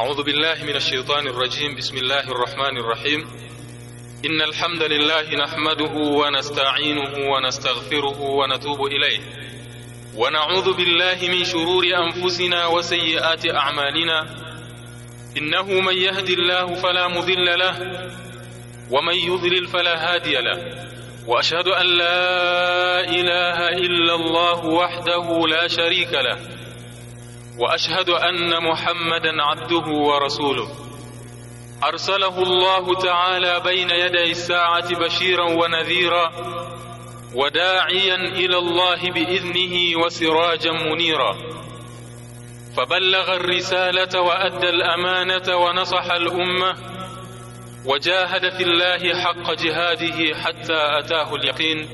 أعوذ بالله من الشيطان الرجيم. بسم الله الرحمن الرحيم. إن الحمد لله نحمده ونستعينه ونستغفره ونتوب إليه. ونعوذ بالله من شرور أنفسنا وسيئات أعمالنا. إنه من يهد الله فلا مضل له ومن يضلل فلا هادي له. وأشهد أن لا إله إلا الله وحده لا شريك له. وأشهد أن محمدا عبده ورسوله. أرسله الله تعالى بين يدي الساعة بشيرا ونذيرا وداعيا إلى الله بإذنه وسراجا منيرا. فبلغ الرسالة وأدى الأمانة ونصح الأمة وجاهد في الله حق جهاده حتى أتاه اليقين.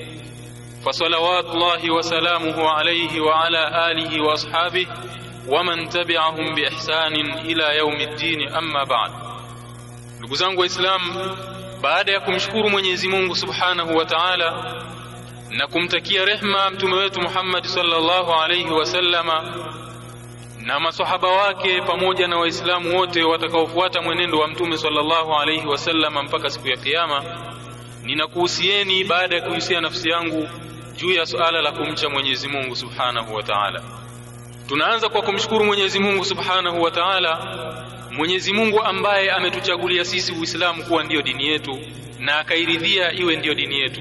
فصلوات الله وسلامه عليه وعلى آله وأصحابه waman tabi'ahum biihsanin ila yaumiddin amma ba'd ndugu zangu waislamu baada ya kumshukuru Mwenyezi Mungu Subhanahu wa Ta'ala na kumtakia rehma mtume wetu Muhammad sallallahu alayhi wasallama na masahaba wake pamoja na waislamu wote watakaofuata mwenendo wa mtume sallallahu alayhi wasallama mpaka siku ya kiyama ninakuhusieni baada ya kuhusia nafsi yangu juu ya suala la kumcha Mwenyezi Mungu Subhanahu wa Ta'ala tunaanza kwa kumshukuru Mwenyezi Mungu Subhanahu wa Ta'ala Mwenyezi Mungu ambaye ametuchagulia sisi Uislamu kuwa ndiyo dini yetu na akairidhia iwe ndiyo dini yetu.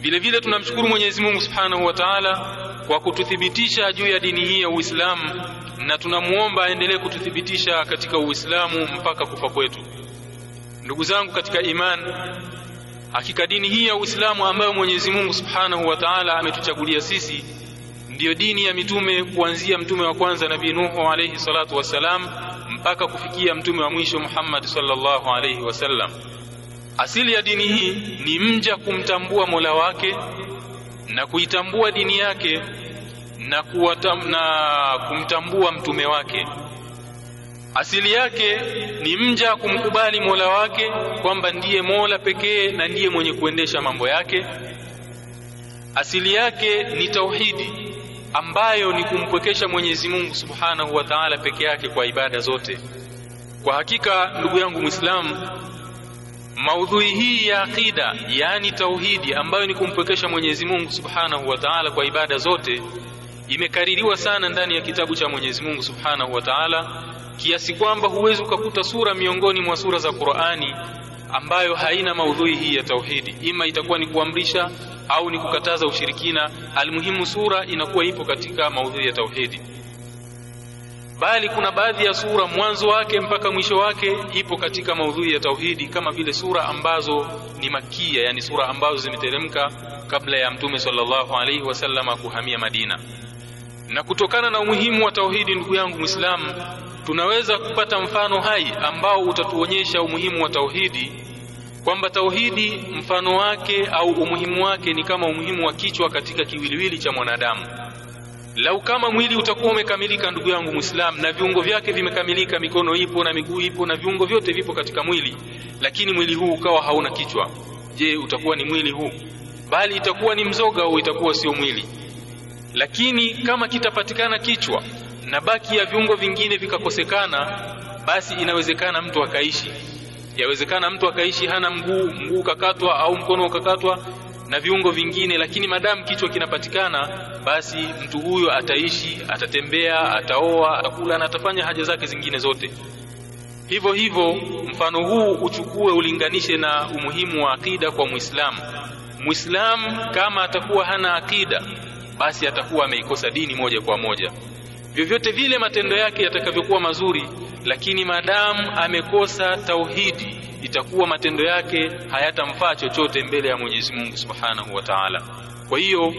Vile vile tunamshukuru Mwenyezi Mungu Subhanahu wa Ta'ala kwa kututhibitisha juu ya dini hii ya Uislamu na tunamuomba aendelee kututhibitisha katika Uislamu mpaka kufa kwetu. Ndugu zangu katika imani hakika dini hii ya Uislamu ambayo Mwenyezi Mungu Subhanahu wa Ta'ala ametuchagulia sisi ndiyo dini ya mitume kuanzia mtume wa kwanza nabii Nuhu alayhi salatu wassalam mpaka kufikia mtume wa mwisho Muhammad sallallahu alayhi wasallam. Asili ya dini hii ni mja kumtambua Mola wake na kuitambua dini yake na, kuwatam, na kumtambua mtume wake. Asili yake ni mja kumkubali Mola wake kwamba ndiye Mola pekee na ndiye mwenye kuendesha mambo yake. Asili yake ni tauhidi ambayo ni kumpwekesha Mwenyezi Mungu Subhanahu wa Ta'ala peke yake kwa ibada zote. Kwa hakika ndugu yangu Muislamu, maudhui hii ya aqida, yaani tauhidi, ambayo ni kumpwekesha Mwenyezi Mungu Subhanahu wa Ta'ala kwa ibada zote, imekaririwa sana ndani ya kitabu cha Mwenyezi Mungu Subhanahu wa Ta'ala kiasi kwamba huwezi ukakuta sura miongoni mwa sura za Qur'ani ambayo haina maudhui hii ya tauhidi, ima itakuwa ni kuamrisha au ni kukataza ushirikina. Almuhimu, sura inakuwa ipo katika maudhui ya tauhidi, bali kuna baadhi ya sura mwanzo wake mpaka mwisho wake ipo katika maudhui ya tauhidi, kama vile sura ambazo ni makia, yani sura ambazo zimeteremka kabla ya Mtume sallallahu alaihi wasallam kuhamia Madina. Na kutokana na umuhimu wa tauhidi, ndugu yangu Muislamu, tunaweza kupata mfano hai ambao utatuonyesha umuhimu wa tauhidi kwamba tauhidi mfano wake au umuhimu wake ni kama umuhimu wa kichwa katika kiwiliwili cha mwanadamu. Lau kama mwili utakuwa umekamilika, ndugu yangu Muislamu, na viungo vyake vimekamilika, mikono ipo na miguu ipo na viungo vyote vipo katika mwili, lakini mwili huu ukawa hauna kichwa, je, utakuwa ni mwili huu? Bali itakuwa ni mzoga au itakuwa sio mwili. Lakini kama kitapatikana kichwa na baki ya viungo vingine vikakosekana, basi inawezekana mtu akaishi yawezekana mtu akaishi hana mguu, mguu ukakatwa au mkono ukakatwa na viungo vingine, lakini madamu kichwa kinapatikana, basi mtu huyo ataishi, atatembea, ataoa, atakula na atafanya haja zake zingine zote. Hivyo hivyo, mfano huu uchukue ulinganishe na umuhimu wa akida kwa Muislamu. Muislamu kama atakuwa hana akida, basi atakuwa ameikosa dini moja kwa moja. Vyovyote vile matendo yake yatakavyokuwa mazuri lakini maadamu amekosa tauhidi, itakuwa matendo yake hayatamfaa chochote mbele ya Mwenyezi Mungu Subhanahu wa Ta'ala. Kwa hiyo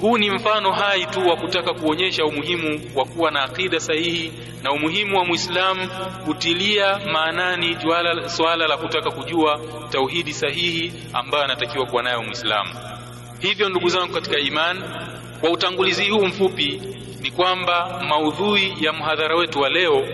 huu ni mfano hai tu wa kutaka kuonyesha umuhimu wa kuwa na akida sahihi na umuhimu wa Muislamu kutilia maanani swala la kutaka kujua tauhidi sahihi ambayo anatakiwa kuwa nayo Muislamu. Hivyo ndugu zangu katika imani, kwa utangulizi huu mfupi ni kwamba maudhui ya mhadhara wetu wa leo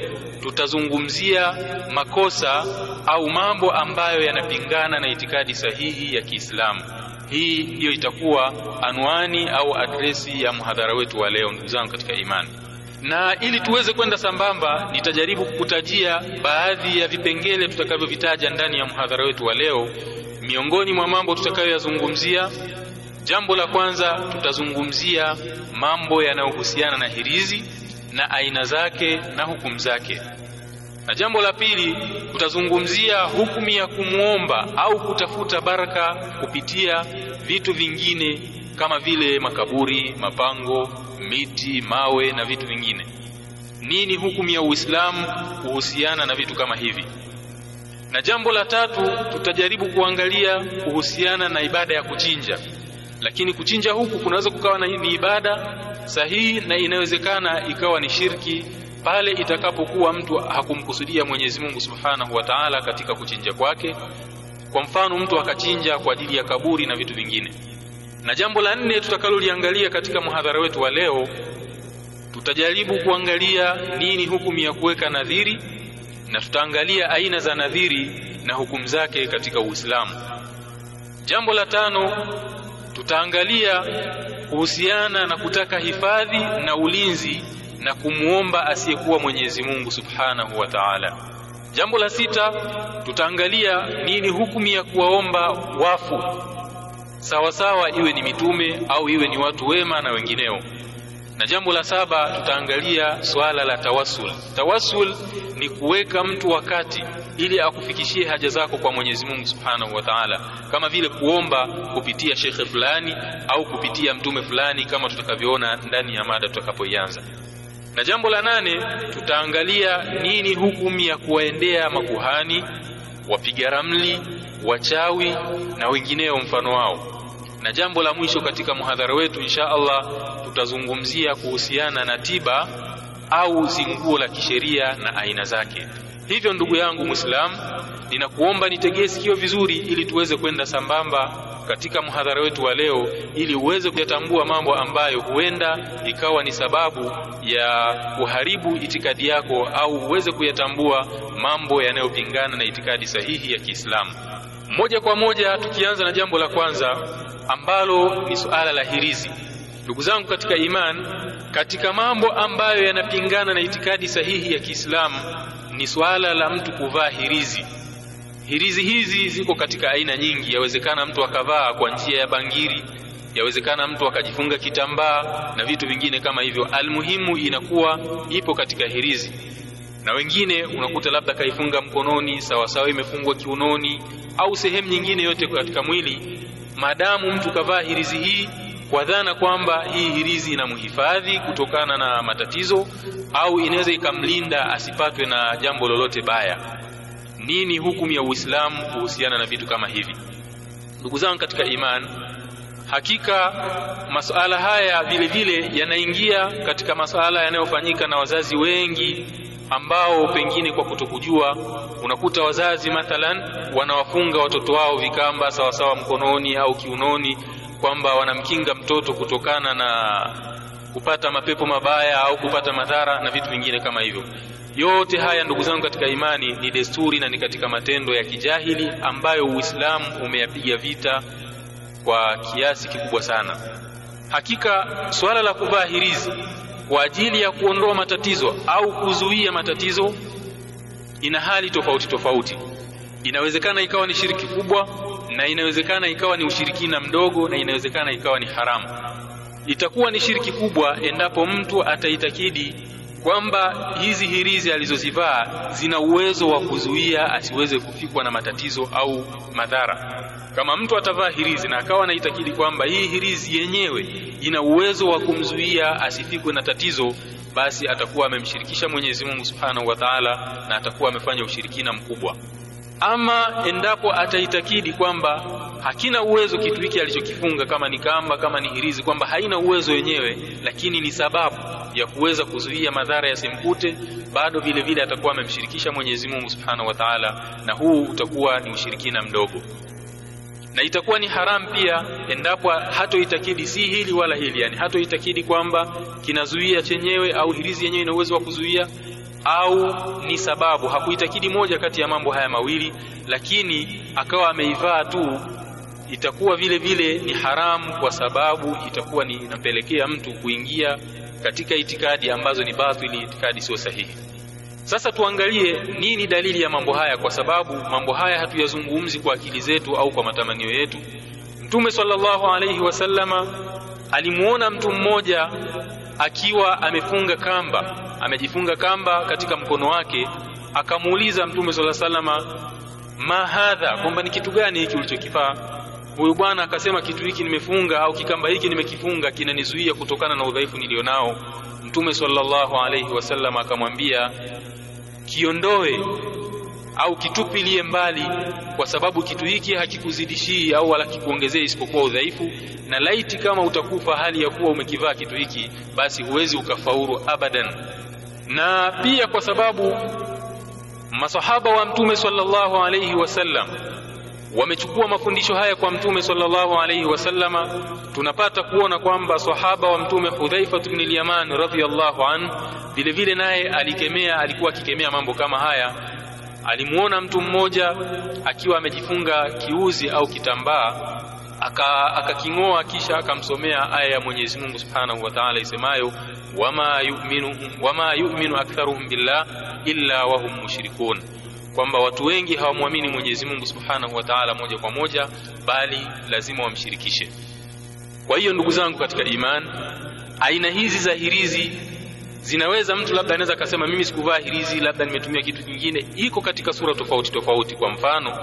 tutazungumzia makosa au mambo ambayo yanapingana na itikadi sahihi ya Kiislamu. Hii ndiyo itakuwa anwani au adresi ya mhadhara wetu wa leo, ndugu zangu katika imani. na ili tuweze kwenda sambamba, nitajaribu kukutajia baadhi ya vipengele tutakavyovitaja ndani ya mhadhara wetu wa leo. Miongoni mwa mambo tutakayoyazungumzia, jambo la kwanza tutazungumzia mambo yanayohusiana na hirizi na aina zake na hukumu zake, na jambo la pili tutazungumzia hukumu ya kumwomba au kutafuta baraka kupitia vitu vingine kama vile makaburi, mapango, miti, mawe na vitu vingine. Nini hukumu ya Uislamu kuhusiana na vitu kama hivi? Na jambo la tatu tutajaribu kuangalia kuhusiana na ibada ya kuchinja, lakini kuchinja huku kunaweza kukawa ni ibada sahihi na inawezekana ikawa ni shirki pale itakapokuwa mtu hakumkusudia Mwenyezi Mungu Subhanahu wa Ta'ala katika kuchinja kwake. Kwa mfano, mtu akachinja kwa ajili ya kaburi na vitu vingine. Na jambo la nne tutakaloliangalia katika muhadhara wetu wa leo, tutajaribu kuangalia nini hukumu ya kuweka nadhiri, na tutaangalia aina za nadhiri na hukumu zake katika Uislamu. Jambo la tano tutaangalia kuhusiana na kutaka hifadhi na ulinzi na kumwomba asiyekuwa Mwenyezi Mungu Subhanahu wa Ta'ala. Jambo la sita tutaangalia nini hukumu ya kuwaomba wafu sawa sawa, iwe ni mitume au iwe ni watu wema na wengineo. Na jambo la saba tutaangalia swala la tawassul. Tawassul ni kuweka mtu wakati ili akufikishie haja zako kwa Mwenyezi Mungu Subhanahu wa Ta'ala, kama vile kuomba kupitia shekhe fulani au kupitia mtume fulani, kama tutakavyoona ndani ya mada tutakapoianza. Na jambo la nane tutaangalia nini hukumu ya kuwaendea makuhani, wapiga ramli, wachawi na wengineo mfano wao. Na jambo la mwisho katika muhadhara wetu insha Allah tutazungumzia kuhusiana na tiba au zinguo la kisheria na aina zake. Hivyo ndugu yangu Muislamu, ninakuomba nitegee sikio vizuri, ili tuweze kwenda sambamba katika mhadhara wetu wa leo, ili uweze kuyatambua mambo ambayo huenda ikawa ni sababu ya kuharibu itikadi yako, au uweze kuyatambua mambo yanayopingana na itikadi sahihi ya Kiislamu. Moja kwa moja, tukianza na jambo la kwanza ambalo ni suala la hirizi. Ndugu zangu katika iman, katika mambo ambayo yanapingana na itikadi sahihi ya Kiislamu ni suala la mtu kuvaa hirizi. Hirizi hizi ziko katika aina nyingi. Yawezekana mtu akavaa kwa njia ya bangiri, yawezekana mtu akajifunga kitambaa na vitu vingine kama hivyo. Almuhimu inakuwa ipo katika hirizi, na wengine unakuta labda kaifunga mkononi, sawasawa imefungwa kiunoni au sehemu nyingine yote katika mwili. Maadamu mtu kavaa hirizi hii kwa dhana kwamba hii hirizi inamhifadhi kutokana na matatizo au inaweza ikamlinda asipatwe na jambo lolote baya. Nini hukumu ya Uislamu kuhusiana na vitu kama hivi? Ndugu zangu katika imani, hakika masuala haya vile vile yanaingia katika masuala yanayofanyika na wazazi wengi ambao pengine kwa kutokujua, unakuta wazazi mathalan wanawafunga watoto wao vikamba sawasawa mkononi au kiunoni kwamba wanamkinga mtoto kutokana na kupata mapepo mabaya au kupata madhara na vitu vingine kama hivyo. Yote haya ndugu zangu katika imani ni desturi na ni katika matendo ya kijahili ambayo Uislamu umeyapiga vita kwa kiasi kikubwa sana. Hakika suala la kuvaa hirizi kwa ajili ya kuondoa matatizo au kuzuia matatizo ina hali tofauti tofauti. Inawezekana ikawa ni shiriki kubwa na inawezekana ikawa ni ushirikina mdogo na inawezekana ikawa ni haramu. Itakuwa ni shiriki kubwa endapo mtu ataitakidi kwamba hizi hirizi alizozivaa zina uwezo wa kuzuia asiweze kufikwa na matatizo au madhara. Kama mtu atavaa hirizi na akawa anaitakidi kwamba hii hirizi yenyewe ina uwezo wa kumzuia asifikwe na tatizo, basi atakuwa amemshirikisha Mwenyezi Mungu Subhanahu wa Ta'ala, na atakuwa amefanya ushirikina mkubwa. Ama endapo ataitakidi kwamba hakina uwezo kitu hiki alichokifunga, kama ni kamba, kama ni hirizi, kwamba haina uwezo wenyewe, lakini ni sababu ya kuweza kuzuia madhara yasimkute, bado vile vile atakuwa amemshirikisha Mwenyezi Mungu Subhanahu wa Ta'ala, na huu utakuwa ni ushirikina mdogo, na itakuwa ni haramu pia endapo hatoitakidi si hili wala hili, yani hatoitakidi kwamba kinazuia chenyewe au hirizi yenyewe ina uwezo wa kuzuia au ni sababu hakuitakidi moja kati ya mambo haya mawili, lakini akawa ameivaa tu, itakuwa vile vile ni haramu, kwa sababu itakuwa ni inapelekea mtu kuingia katika itikadi ambazo ni batili, itikadi sio sahihi. Sasa tuangalie nini dalili ya mambo haya, kwa sababu mambo haya hatuyazungumzi kwa akili zetu au kwa matamanio yetu. Mtume sallallahu alayhi wasallama alimuona mtu mmoja akiwa amefunga kamba, amejifunga kamba katika mkono wake, akamuuliza Mtume sallallahu alayhi wasallama, ma hadha, kwamba ni kitu gani hiki ulichokifaa? Huyu bwana akasema, kitu hiki nimefunga au kikamba hiki nimekifunga kinanizuia kutokana na udhaifu nilionao. Mtume sallallahu alayhi wasallam akamwambia, kiondoe au kitupilie mbali, kwa sababu kitu hiki hakikuzidishii au wala kikuongezee isipokuwa udhaifu, na laiti kama utakufa hali ya kuwa umekivaa kitu hiki, basi huwezi ukafaulu abadan. Na pia kwa sababu masahaba wa Mtume sallallahu alayhi wasallam wamechukua mafundisho haya kwa Mtume sallallahu alayhi wasallama, tunapata kuona kwamba sahaba wa Mtume Hudhaifa ibn al-Yaman radhiyallahu anhu vile vile naye alikemea, alikuwa akikemea mambo kama haya. Alimuona mtu mmoja akiwa amejifunga kiuzi au kitambaa akaking'oa, aka kisha akamsomea aya ya Mwenyezi Mungu Subhanahu wa Ta'ala isemayo wama yu'minu wama yu'minu aktharuhum billah illa wahum mushrikun kwamba watu wengi hawamwamini Mwenyezi Mungu Subhanahu wa Ta'ala moja kwa moja, bali lazima wamshirikishe. Kwa hiyo ndugu zangu katika iman, aina hizi za hirizi zinaweza mtu labda anaweza akasema mimi sikuvaa hirizi, labda nimetumia kitu kingine. Iko katika sura tofauti tofauti. Kwa mfano,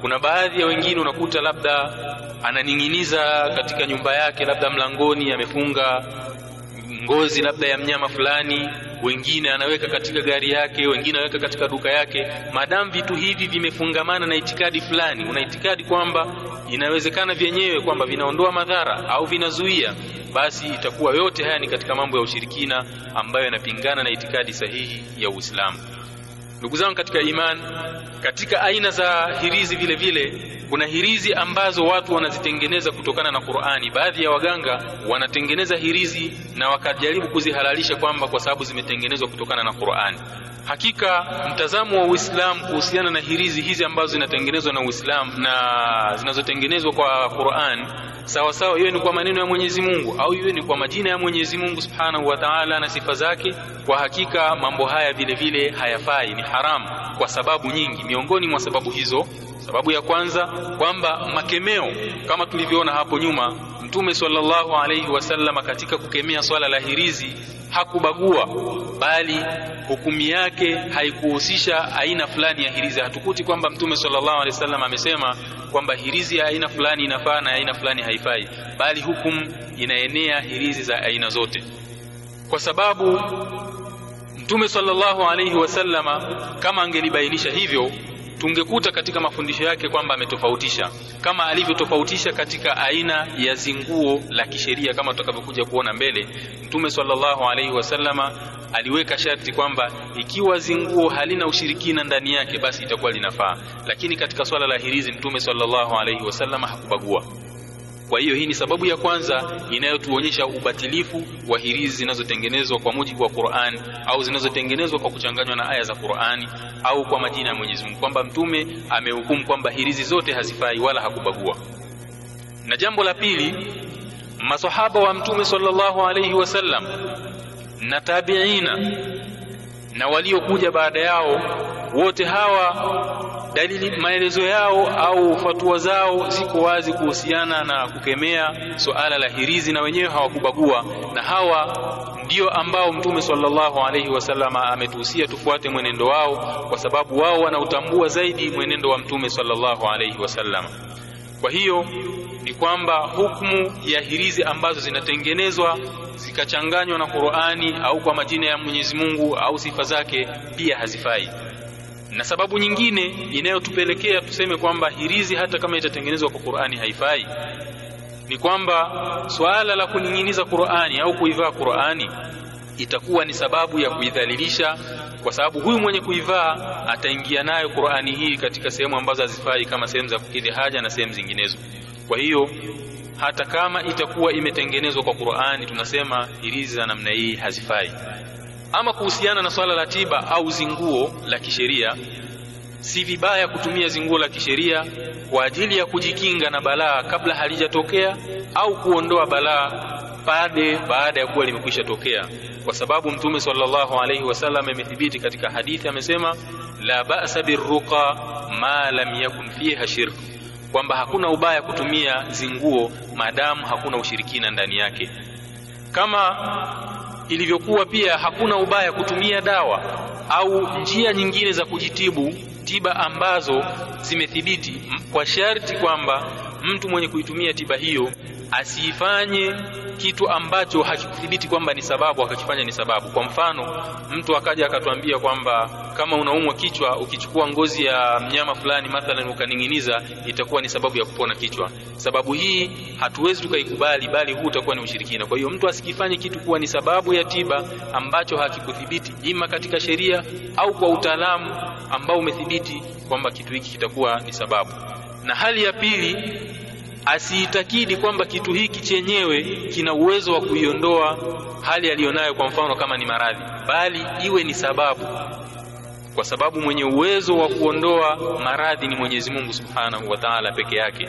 kuna baadhi ya wengine unakuta labda ananing'iniza katika nyumba yake, labda mlangoni amefunga ngozi labda ya mnyama fulani, wengine anaweka katika gari yake, wengine anaweka katika duka yake. Maadamu vitu hivi vimefungamana na itikadi fulani, una itikadi kwamba inawezekana vyenyewe kwamba vinaondoa madhara au vinazuia, basi itakuwa yote haya ni katika mambo ya ushirikina ambayo yanapingana na itikadi sahihi ya Uislamu. Ndugu zangu katika imani, katika aina za hirizi vile vile kuna hirizi ambazo watu wanazitengeneza kutokana na Qur'ani. Baadhi ya waganga wanatengeneza hirizi na wakajaribu kuzihalalisha kwamba kwa sababu zimetengenezwa kutokana na Qur'ani. Hakika mtazamo wa Uislamu kuhusiana na hirizi hizi ambazo zinatengenezwa na Uislamu na zinazotengenezwa kwa Qur'an, sawa sawa, iwe ni kwa maneno ya Mwenyezi Mungu au iwe ni kwa majina ya Mwenyezi Mungu Subhanahu wa Ta'ala na sifa zake, kwa hakika mambo haya vile vile hayafai, ni haramu kwa sababu nyingi. Miongoni mwa sababu hizo Sababu ya kwanza kwamba makemeo kama tulivyoona hapo nyuma, Mtume sallallahu alaihi wasallam katika kukemea swala la hirizi hakubagua, bali hukumu yake haikuhusisha aina fulani ya hirizi. Hatukuti kwamba Mtume sallallahu alaihi wasallam amesema kwamba hirizi ya aina fulani inafaa na aina fulani haifai, bali hukumu inaenea hirizi za aina zote, kwa sababu Mtume sallallahu alaihi wasallama kama angelibainisha hivyo tungekuta katika mafundisho yake kwamba ametofautisha kama alivyotofautisha katika aina ya zinguo la kisheria kama tutakavyokuja kuona mbele. Mtume sallallahu alaihi wasallama aliweka sharti kwamba ikiwa zinguo halina ushirikina ndani yake basi itakuwa linafaa, lakini katika swala la hirizi Mtume sallallahu alaihi wasallama hakubagua. Kwa hiyo hii ni sababu ya kwanza inayotuonyesha ubatilifu wa hirizi zinazotengenezwa kwa mujibu wa Qur'an au zinazotengenezwa kwa kuchanganywa na aya za Qur'ani au kwa majina ya Mwenyezi Mungu, kwamba mtume amehukumu kwamba hirizi zote hazifai wala hakubagua. Na jambo la pili, masahaba wa mtume sallallahu alayhi wasallam na tabiina na waliokuja baada yao, wote hawa dalili maelezo yao au fatua zao ziko wazi kuhusiana na kukemea suala la hirizi, na wenyewe hawakubagua, na hawa ndio ambao Mtume sallallahu alaihi wasallama ametuhusia tufuate mwenendo wao, kwa sababu wao wanautambua zaidi mwenendo wa Mtume sallallahu alaihi wasallam. Kwa hiyo ni kwamba hukumu ya hirizi ambazo zinatengenezwa zikachanganywa na Qur'ani au kwa majina ya Mwenyezi Mungu au sifa zake pia hazifai na sababu nyingine inayotupelekea tuseme kwamba hirizi hata kama itatengenezwa kwa Qur'ani haifai ni kwamba swala la kuning'iniza Qur'ani au kuivaa Qur'ani itakuwa ni sababu ya kuidhalilisha, kwa sababu huyu mwenye kuivaa ataingia nayo Qur'ani hii katika sehemu ambazo hazifai kama sehemu za kukidhi haja na sehemu zinginezo. Kwa hiyo hata kama itakuwa imetengenezwa kwa Qur'ani, tunasema hirizi za namna hii hazifai. Ama kuhusiana na swala la tiba au zinguo la kisheria, si vibaya kutumia zinguo la kisheria kwa ajili ya kujikinga na balaa kabla halijatokea au kuondoa balaa pade baada ya kuwa limekwisha tokea, kwa sababu Mtume sallallahu alaihi wasallam amethibiti katika hadithi, amesema la ba'sa birruqa ma lam yakun fiha shirk, kwamba hakuna ubaya kutumia zinguo maadamu hakuna ushirikina ndani yake, kama ilivyokuwa pia hakuna ubaya kutumia dawa au njia nyingine za kujitibu, tiba ambazo zimethibiti, kwa sharti kwamba mtu mwenye kuitumia tiba hiyo asiifanye kitu ambacho hakikuthibiti kwamba ni sababu akakifanya ni sababu. Kwa mfano, mtu akaja akatuambia kwamba kama unaumwa kichwa, ukichukua ngozi ya mnyama fulani mathalan ukaning'iniza, itakuwa ni sababu ya kupona kichwa. Sababu hii hatuwezi tukaikubali, bali huu utakuwa ni ushirikina. Kwa hiyo mtu asikifanye kitu kuwa ni sababu ya tiba ambacho hakikuthibiti, ima katika sheria au kwa utaalamu ambao umethibiti kwamba kitu hiki kitakuwa ni sababu. Na hali ya pili asiitakidi kwamba kitu hiki chenyewe kina uwezo wa kuiondoa hali aliyonayo, kwa mfano kama ni maradhi, bali iwe ni sababu, kwa sababu mwenye uwezo wa kuondoa maradhi ni Mwenyezi Mungu Subhanahu wa Ta'ala peke yake.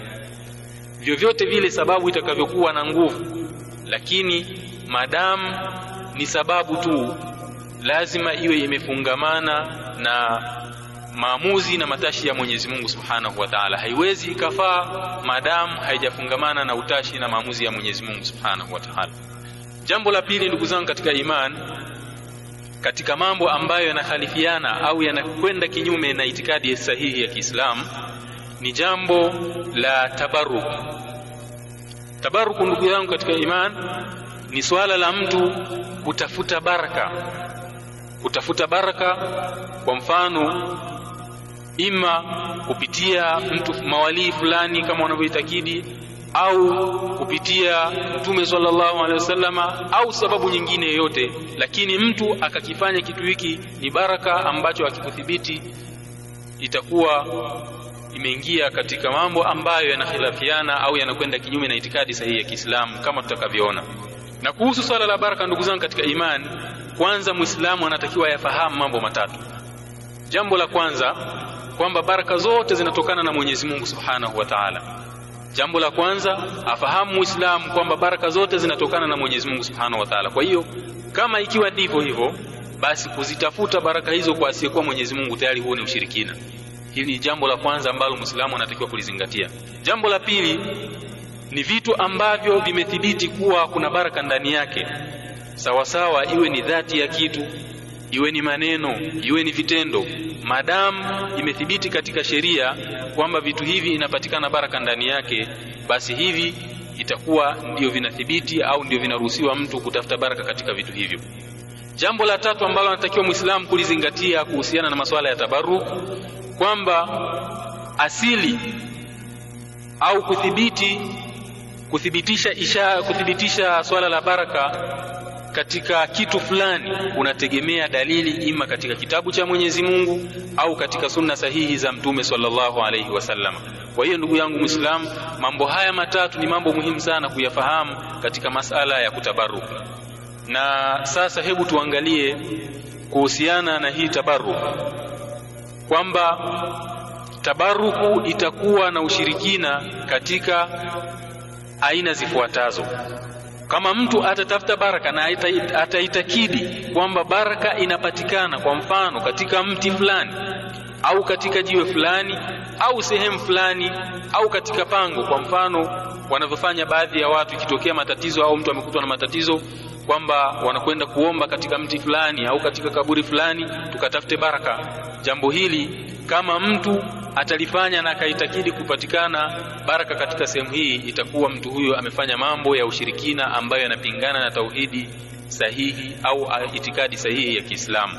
Vyovyote vile sababu itakavyokuwa na nguvu, lakini madamu ni sababu tu, lazima iwe imefungamana na maamuzi na matashi ya Mwenyezi Mungu Subhanahu wa Ta'ala. Haiwezi ikafaa maadamu haijafungamana na utashi na maamuzi ya Mwenyezi Mungu Subhanahu wa Ta'ala. Jambo la pili, ndugu zangu katika iman, katika mambo ambayo yanakhalifiana au yanakwenda kinyume na itikadi sahihi ya Kiislamu ni jambo la tabaruk. Tabaruku, ndugu zangu katika iman, ni swala la mtu kutafuta baraka, kutafuta baraka, kwa mfano ima kupitia mtu mawalii fulani kama wanavyoitakidi au kupitia Mtume sallallahu alaihi wasallama au sababu nyingine yoyote, lakini mtu akakifanya kitu hiki ni baraka ambacho akikuthibiti itakuwa imeingia katika mambo ambayo yanakhilafiana au yanakwenda kinyume na itikadi sahihi ya Kiislamu kama tutakavyoona. Na kuhusu swala la baraka, ndugu zangu katika imani, kwanza Muislamu anatakiwa yafahamu mambo matatu. Jambo la kwanza kwamba baraka zote zinatokana na Mwenyezi Mungu Subhanahu wa Ta'ala. Jambo la kwanza afahamu Muislamu kwamba baraka zote zinatokana na Mwenyezi Mungu Subhanahu wa Ta'ala. Kwa hiyo kama ikiwa ndivyo hivyo, basi kuzitafuta baraka hizo kwa asiyekuwa Mwenyezi Mungu tayari huo ni ushirikina. Hili ni jambo la kwanza ambalo Muislamu anatakiwa kulizingatia. Jambo la pili ni vitu ambavyo vimethibiti kuwa kuna baraka ndani yake, sawasawa, iwe ni dhati ya kitu iwe ni maneno iwe ni vitendo, madamu imethibiti katika sheria kwamba vitu hivi inapatikana baraka ndani yake, basi hivi itakuwa ndio vinathibiti au ndio vinaruhusiwa mtu kutafuta baraka katika vitu hivyo. Jambo la tatu ambalo anatakiwa Muislamu kulizingatia kuhusiana na masuala ya tabaruk kwamba asili au kuthibiti kuthibitisha isha kuthibitisha swala la baraka katika kitu fulani unategemea dalili ima katika kitabu cha Mwenyezi Mungu au katika sunna sahihi za Mtume sallallahu alaihi wasallam. Kwa hiyo ndugu yangu Muislamu, mambo haya matatu ni mambo muhimu sana kuyafahamu katika masala ya kutabaruku. Na sasa hebu tuangalie kuhusiana na hii tabaruk, kwamba tabaruku itakuwa na ushirikina katika aina zifuatazo. Kama mtu atatafuta baraka na ataitakidi kwamba baraka inapatikana kwa mfano katika mti fulani au katika jiwe fulani au sehemu fulani au katika pango, kwa mfano wanavyofanya baadhi ya watu, ikitokea matatizo au mtu amekutwa na matatizo, kwamba wanakwenda kuomba katika mti fulani au katika kaburi fulani, tukatafute baraka. Jambo hili kama mtu atalifanya na akaitakidi kupatikana baraka katika sehemu hii, itakuwa mtu huyo amefanya mambo ya ushirikina ambayo yanapingana na tauhidi sahihi au itikadi sahihi ya Kiislamu.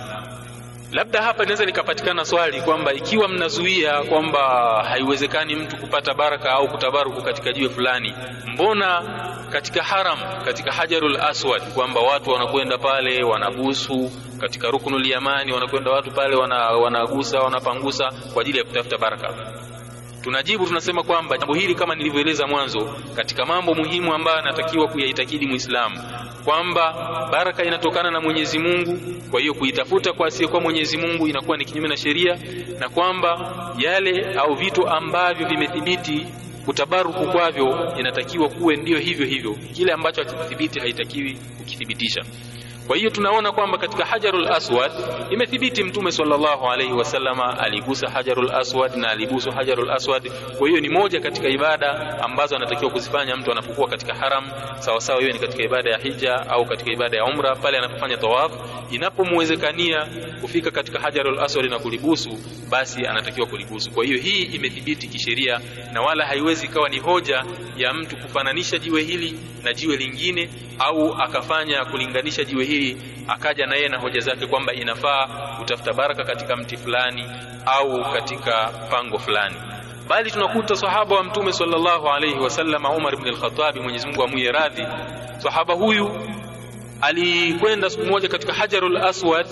Labda hapa inaweza likapatikana swali kwamba ikiwa mnazuia kwamba haiwezekani mtu kupata baraka au kutabaruku katika jiwe fulani, mbona katika haram, katika Hajarul Aswad, kwamba watu wanakwenda pale wanabusu, katika Ruknul Yamani wanakwenda watu pale wana, wanagusa wanapangusa kwa ajili ya kutafuta baraka? Tunajibu, tunasema kwamba jambo hili kama nilivyoeleza mwanzo, katika mambo muhimu ambayo anatakiwa kuyaitakidi Muislamu kwamba baraka inatokana na Mwenyezi Mungu. Kwa hiyo kuitafuta kwa asiyekuwa Mwenyezi Mungu inakuwa ni kinyume na sheria, na kwamba yale au vitu ambavyo vimethibiti kutabaruku kwavyo inatakiwa kuwe ndio hivyo hivyo, kile ambacho hakithibiti haitakiwi kukithibitisha. Kwa hiyo tunaona kwamba katika Hajarul Aswad imethibiti Mtume sallallahu alaihi wasallama aligusa Hajarul Aswad na alibusu Hajarul Aswad. Kwa hiyo ni moja katika ibada ambazo anatakiwa kuzifanya mtu anapokuwa katika haram, sawasawa sawa, hiyo ni katika ibada ya hija au katika ibada ya umra, pale anapofanya tawaf, inapomwezekania kufika katika Hajarul Aswad na kulibusu, basi anatakiwa kulibusu. Kwa hiyo hii imethibiti kisheria, na wala haiwezi ikawa ni hoja ya mtu kufananisha jiwe hili na jiwe lingine, au akafanya kulinganisha jiwe hili akaja na yeye na hoja zake kwamba inafaa kutafuta baraka katika mti fulani au katika pango fulani, bali tunakuta sahaba wa Mtume sallallahu alayhi wasallam Umar ibn al-Khattab, Mwenyezi Mungu amwie radhi. Sahaba huyu alikwenda siku moja katika Hajarul Aswad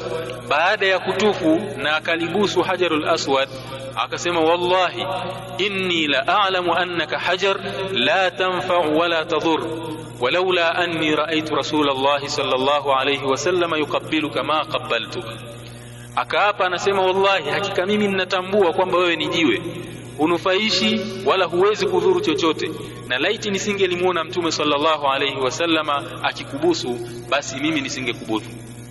baada ya kutufu na akalibusu Hajarul Aswad, akasema wallahi inni la a'lamu annaka hajar la tanfa'u wala tadur walaula anni ra'aytu rasulallahi sallallahu alayhi wasallam yuqabbiluka ma qabbaltuk. Akaapa anasema, wallahi, hakika mimi ninatambua kwamba wewe ni jiwe hunufaishi wala huwezi kudhuru chochote, na laiti nisingelimuona Mtume sallallahu alayhi wasallama akikubusu, basi mimi nisingekubusu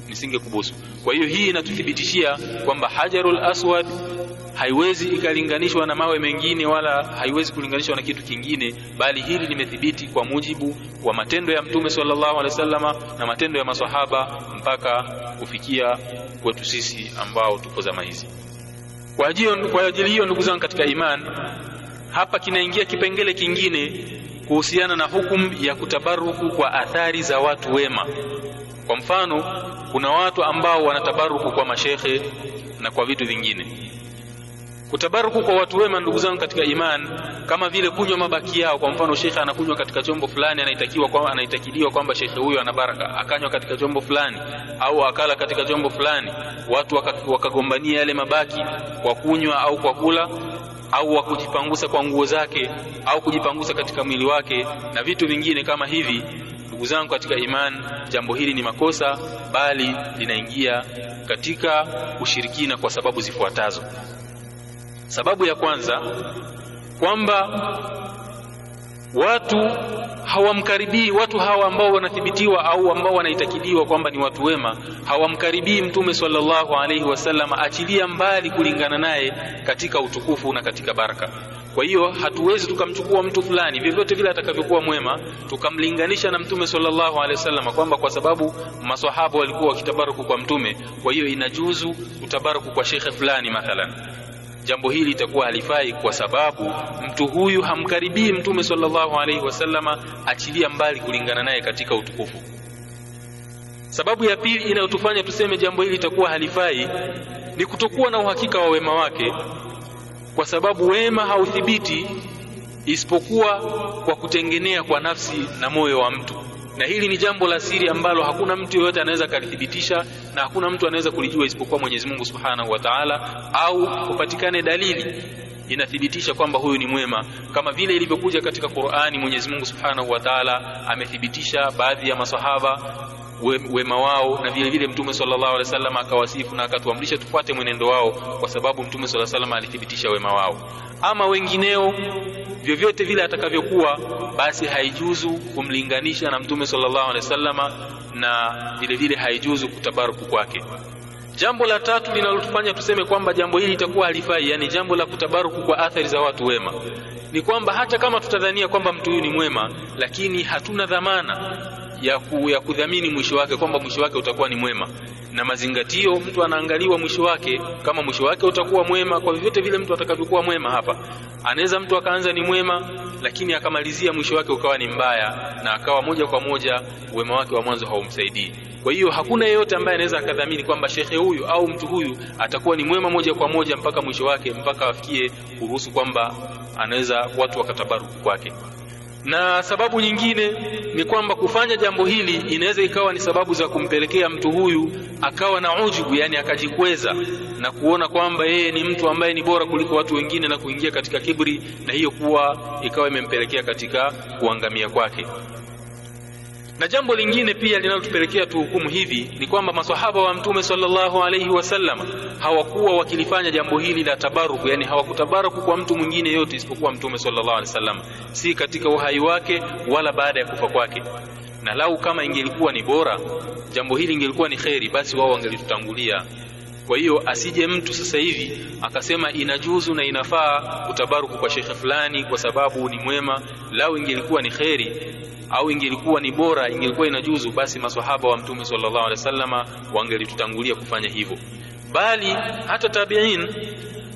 nisingekubusu. Kwa hiyo hii inatuthibitishia kwamba Hajarul Aswad haiwezi ikalinganishwa na mawe mengine wala haiwezi kulinganishwa na kitu kingine, bali hili limethibiti kwa mujibu wa matendo ya Mtume sallallahu alaihi wasallama na matendo ya maswahaba mpaka kufikia kwetu sisi ambao tupo zama hizi. Kwa ajili hiyo, ndugu zangu katika iman, hapa kinaingia kipengele kingine kuhusiana na hukumu ya kutabaruku kwa athari za watu wema. Kwa mfano, kuna watu ambao wanatabaruku kwa mashekhe na kwa vitu vingine. Kutabaruku kwa watu wema, ndugu zangu katika iman, kama vile kunywa mabaki yao. Kwa mfano, shekhe anakunywa katika chombo fulani, anaitakiwa kwa anaitakidiwa kwamba shekhe huyo ana baraka, akanywa katika chombo fulani au akala katika chombo fulani, watu wakagombania waka yale mabaki kwa kunywa au kwa kula au wa kujipangusa kwa nguo zake au kujipangusa katika mwili wake na vitu vingine kama hivi. Ndugu zangu katika iman, jambo hili ni makosa, bali linaingia katika ushirikina kwa sababu zifuatazo. Sababu ya kwanza kwamba watu hawamkaribii watu hawa ambao wanathibitiwa au ambao wanaitakidiwa kwamba ni watu wema, hawamkaribii Mtume sallallahu alaihi wasallam, achilia mbali kulingana naye katika utukufu na katika baraka. Kwa hiyo hatuwezi tukamchukua mtu fulani vyovyote vile atakavyokuwa mwema tukamlinganisha na Mtume sallallahu alaihi wasallam, kwamba kwa sababu maswahaba walikuwa wakitabaruku kwa Mtume, kwa hiyo inajuzu utabaruku kwa shekhe fulani mathalan jambo hili litakuwa halifai kwa sababu mtu huyu hamkaribii mtume sallallahu alaihi wasallama, achilia mbali kulingana naye katika utukufu. Sababu ya pili inayotufanya tuseme jambo hili litakuwa halifai ni kutokuwa na uhakika wa wema wake, kwa sababu wema hauthibiti isipokuwa kwa kutengenea kwa nafsi na moyo wa mtu na hili ni jambo la siri ambalo hakuna mtu yeyote anaweza akalithibitisha na hakuna mtu anaweza kulijua isipokuwa Mwenyezi Mungu Subhanahu wa Ta'ala, au kupatikane dalili inathibitisha kwamba huyu ni mwema, kama vile ilivyokuja katika Qur'ani. Mwenyezi Mungu Subhanahu wa Ta'ala amethibitisha baadhi ya masahaba wema wao na vile vile Mtume sallallahu alaihi wasallam akawasifu na akatuamrisha tufuate mwenendo wao, kwa sababu Mtume sallallahu alaihi wasallam alithibitisha wema wao. Ama wengineo vyovyote vile atakavyokuwa, basi haijuzu kumlinganisha na Mtume sallallahu alaihi wasallam, na vile vile haijuzu kutabaruku kwake. Jambo la tatu linalotufanya tuseme kwamba jambo hili litakuwa halifai, yani jambo la kutabaruku kwa athari za watu wema, ni kwamba hata kama tutadhania kwamba mtu huyu ni mwema, lakini hatuna dhamana ya, ku, ya kudhamini mwisho wake kwamba mwisho wake utakuwa ni mwema. Na mazingatio, mtu anaangaliwa mwisho wake, kama mwisho wake utakuwa mwema. Kwa vyovyote vile mtu atakavyokuwa mwema, hapa anaweza mtu akaanza ni mwema, lakini akamalizia mwisho wake ukawa ni mbaya, na akawa moja kwa moja wema wake wa mwanzo haumsaidii. Kwa hiyo hakuna yeyote ambaye anaweza akadhamini kwamba shekhe huyu au mtu huyu atakuwa ni mwema moja kwa moja mpaka mwisho wake, mpaka afikie kuruhusu kwamba anaweza watu wakatabaruku kwake na sababu nyingine ni kwamba kufanya jambo hili inaweza ikawa ni sababu za kumpelekea mtu huyu akawa na ujubu, yani akajikweza na kuona kwamba yeye ni mtu ambaye ni bora kuliko watu wengine na kuingia katika kibri, na hiyo kuwa ikawa imempelekea katika kuangamia kwake. Na jambo lingine pia linalotupelekea tuhukumu hivi ni kwamba maswahaba wa mtume sallallahu alaihi wasallam hawakuwa wakilifanya jambo hili la tabaruku, yani hawakutabaruku kwa mtu mwingine yote isipokuwa mtume sallallahu alaihi wasallam, si katika uhai wake wala baada ya kufa kwake. Na lau kama ingelikuwa ni bora, jambo hili ingelikuwa ni kheri, basi wao wangelitutangulia. Kwa hiyo asije mtu sasa hivi akasema inajuzu na inafaa kutabaruku kwa shekhe fulani kwa sababu ni mwema. Lau ingelikuwa ni kheri au ingelikuwa ni bora, ingelikuwa inajuzu, basi maswahaba wa mtume sallallahu alaihi wasallama wangelitutangulia kufanya hivyo. Bali hata tabiin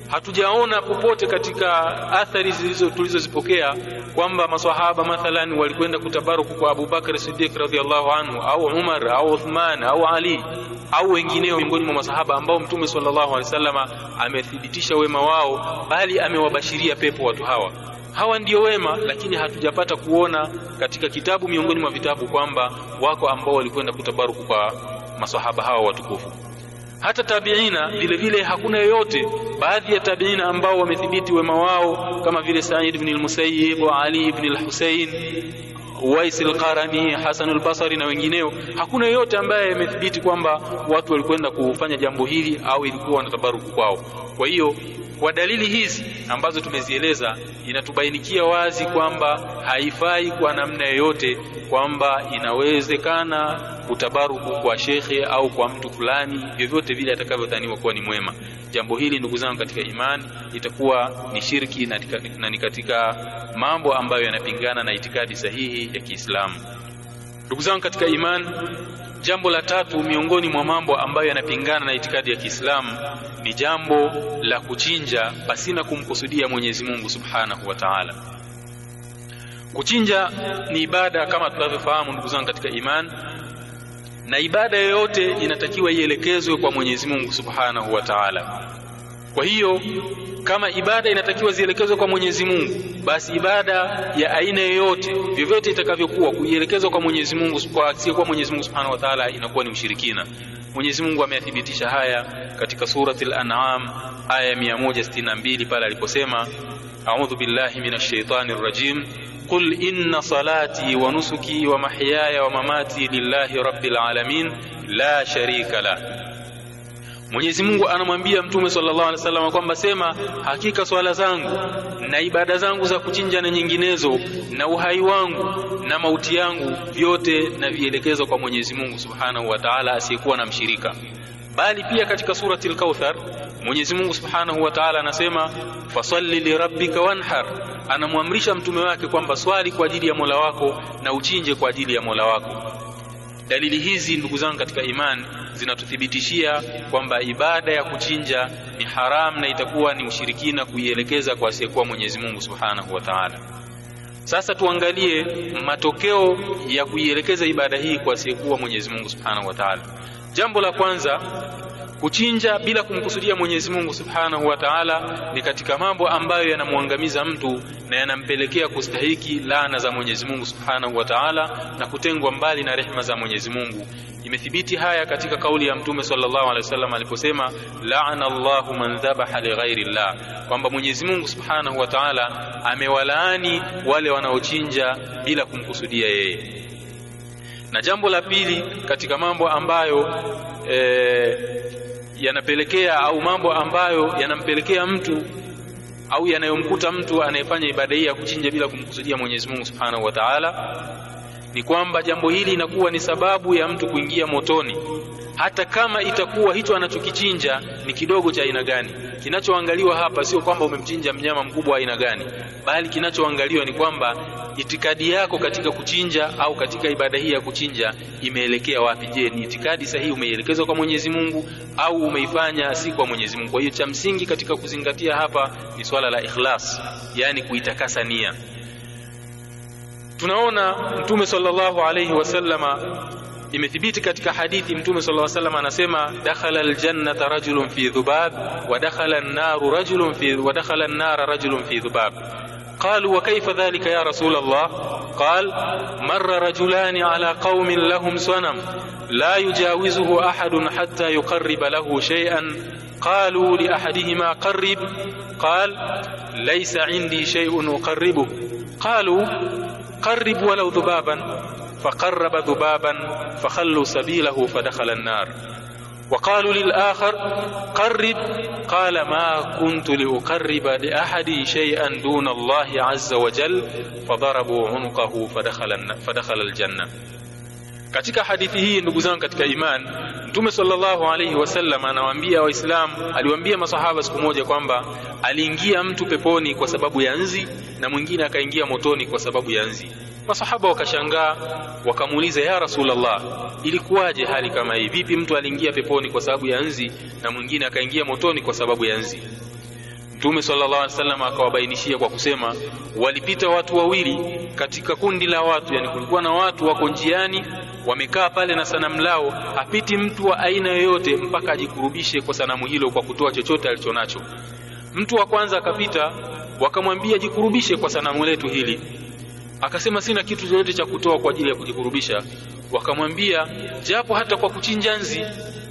hatujaona popote katika athari tulizozipokea kwamba maswahaba mathalan walikwenda kutabaruku kwa Abubakar Siddiq radhiallahu anhu au Umar au Uthman au Ali au wengineo miongoni mwa masahaba ambao mtume sallallahu alaihi wasallama amethibitisha wema wao, bali amewabashiria pepo watu hawa hawa ndio wema, lakini hatujapata kuona katika kitabu miongoni mwa vitabu kwamba wako ambao walikwenda kutabaruku kwa maswahaba hawa watukufu. Hata tabiina vile vile hakuna yoyote, baadhi ya tabiina ambao wamethibiti wema wao kama vile Sa'id ibn al-Musayyib wa Ali ibn al-Husayn Uwais al-Qarani, Hasan al-Basri na wengineo, hakuna yoyote ambaye amethibiti kwamba watu walikwenda kufanya jambo hili au ilikuwa na tabaruku kwao. Kwa hiyo kwa dalili hizi ambazo tumezieleza, inatubainikia wazi kwamba haifai kwa namna yoyote kwamba inawezekana kutabaruku kwa shekhe au kwa mtu fulani vyovyote vile atakavyodhaniwa kuwa ni mwema. Jambo hili ndugu zangu katika imani itakuwa ni shirki na, na ni katika mambo ambayo yanapingana na itikadi sahihi ya Kiislamu. Ndugu zangu katika imani, jambo la tatu miongoni mwa mambo ambayo yanapingana na itikadi ya Kiislamu ni jambo la kuchinja pasina kumkusudia Mwenyezi Mungu Subhanahu wa Ta'ala. Kuchinja ni ibada kama tunavyofahamu ndugu zangu katika imani, na ibada yoyote inatakiwa ielekezwe kwa Mwenyezi Mungu Subhanahu wa Ta'ala. Kwa hiyo kama ibada inatakiwa zielekezwe kwa Mwenyezi Mungu, basi ibada ya aina yoyote vyovyote itakavyokuwa kuielekezwa kwa Mwenyezi Mungu kwa asiyekuwa Mwenyezi Mungu Subhanahu wa Ta'ala inakuwa ni ushirikina. Mwenyezi Mungu ameyathibitisha haya katika surati al-An'am aya 162 pale aliposema, a'udhu billahi minash shaitani rrajim qul inna salati wa nusuki wa mahyaya wa mamati lillahi rabbil alamin la sharika la Mwenyezi Mungu anamwambia Mtume sallallahu alaihi wasallam kwamba sema, hakika swala zangu na ibada zangu za kuchinja na nyinginezo na uhai wangu na mauti yangu vyote na vielekezo kwa Mwenyezi Mungu Subhanahu wa Ta'ala, asiyekuwa na mshirika. Bali pia katika surati al-Kauthar Mwenyezi Mungu Subhanahu wa Ta'ala anasema fasalli lirabbika wanhar, anamwamrisha mtume wake kwamba swali kwa ajili ya Mola wako na uchinje kwa ajili ya Mola wako. Dalili hizi ndugu zangu katika imani zinatuthibitishia kwamba ibada ya kuchinja ni haram na itakuwa ni ushirikina kuielekeza kwa asiyekuwa Mwenyezi Mungu Subhanahu wa Ta'ala. Sasa tuangalie matokeo ya kuielekeza ibada hii kwa asiyekuwa Mwenyezi Mungu Subhanahu wa Ta'ala. Jambo la kwanza, kuchinja bila kumkusudia Mwenyezi Mungu Subhanahu wa Ta'ala ni katika mambo ambayo yanamwangamiza mtu na yanampelekea kustahiki laana za Mwenyezi Mungu Subhanahu wa Ta'ala na kutengwa mbali na rehema za Mwenyezi Mungu. Imethibiti haya katika kauli ya Mtume sallallahu alaihi wasallam aliposema, laana Allahu man dhabaha lighairi llah, kwamba Mwenyezi Mungu Subhanahu wa Ta'ala amewalaani wale wanaochinja bila kumkusudia yeye. Na jambo la pili katika mambo ambayo e, yanapelekea au mambo ambayo yanampelekea mtu au yanayomkuta mtu anayefanya ibada hii ya kuchinja bila kumkusudia Mwenyezi Mungu Subhanahu wa Ta'ala ni kwamba jambo hili inakuwa ni sababu ya mtu kuingia motoni, hata kama itakuwa hicho anachokichinja ni kidogo cha aina gani. Kinachoangaliwa hapa sio kwamba umemchinja mnyama mkubwa aina gani, bali kinachoangaliwa ni kwamba itikadi yako katika kuchinja au katika ibada hii ya kuchinja imeelekea wapi? Je, ni itikadi sahihi umeielekezwa kwa Mwenyezi Mungu au umeifanya si kwa Mwenyezi Mungu? Kwa hiyo cha msingi katika kuzingatia hapa ni swala la ikhlas, yani kuitakasa nia. Tunaona Mtume sallallahu alayhi wasallama imethibiti katika hadithi Mtume sallallahu alayhi wasallam anasema dakhala aljannata rajulun fi dhubab wa dakhala an-naru rajulun fi wa dakhala an-nara rajulun fi dhubab قالوا وكيف ذلك يا رسول الله قال مر رجلان على قوم لهم صنم لا يجاوزه أحد حتى يقرب له شيئا قالوا لأحدهما قرب قال ليس عندي شيء أقربه قالوا قرب ولو ذبابا faqarraba dhubaban fakhallu sabilahu fadakhala an-nar وقالوا للآخر قرب قال ما كنت لأقرب لأحد شيئا دون الله عز وجل فضربوا عنقه فدخل, فدخل الجنة katika hadithi hii ndugu zangu katika iman mtume sallallahu alaihi wasallam anawaambia waislamu aliwaambia masahaba siku moja kwamba aliingia mtu peponi kwa sababu ya nzi na mwingine akaingia motoni kwa sababu ya nzi masahaba wakashangaa wakamuuliza ya rasulullah ilikuwaje hali kama hii? Vipi mtu aliingia peponi kwa sababu ya nzi na mwingine akaingia motoni kwa sababu ya nzi? Mtume sallallahu alaihi wasallam akawabainishia kwa kusema walipita watu wawili katika kundi la watu, yani kulikuwa na watu wako njiani wamekaa pale na sanamu lao, hapiti mtu wa aina yoyote mpaka ajikurubishe kwa sanamu hilo kwa kutoa chochote alichonacho. Mtu wa kwanza akapita, wakamwambia jikurubishe kwa sanamu letu hili, akasema sina kitu chochote cha kutoa kwa ajili ya kujikurubisha. Wakamwambia japo hata kwa kuchinja nzi,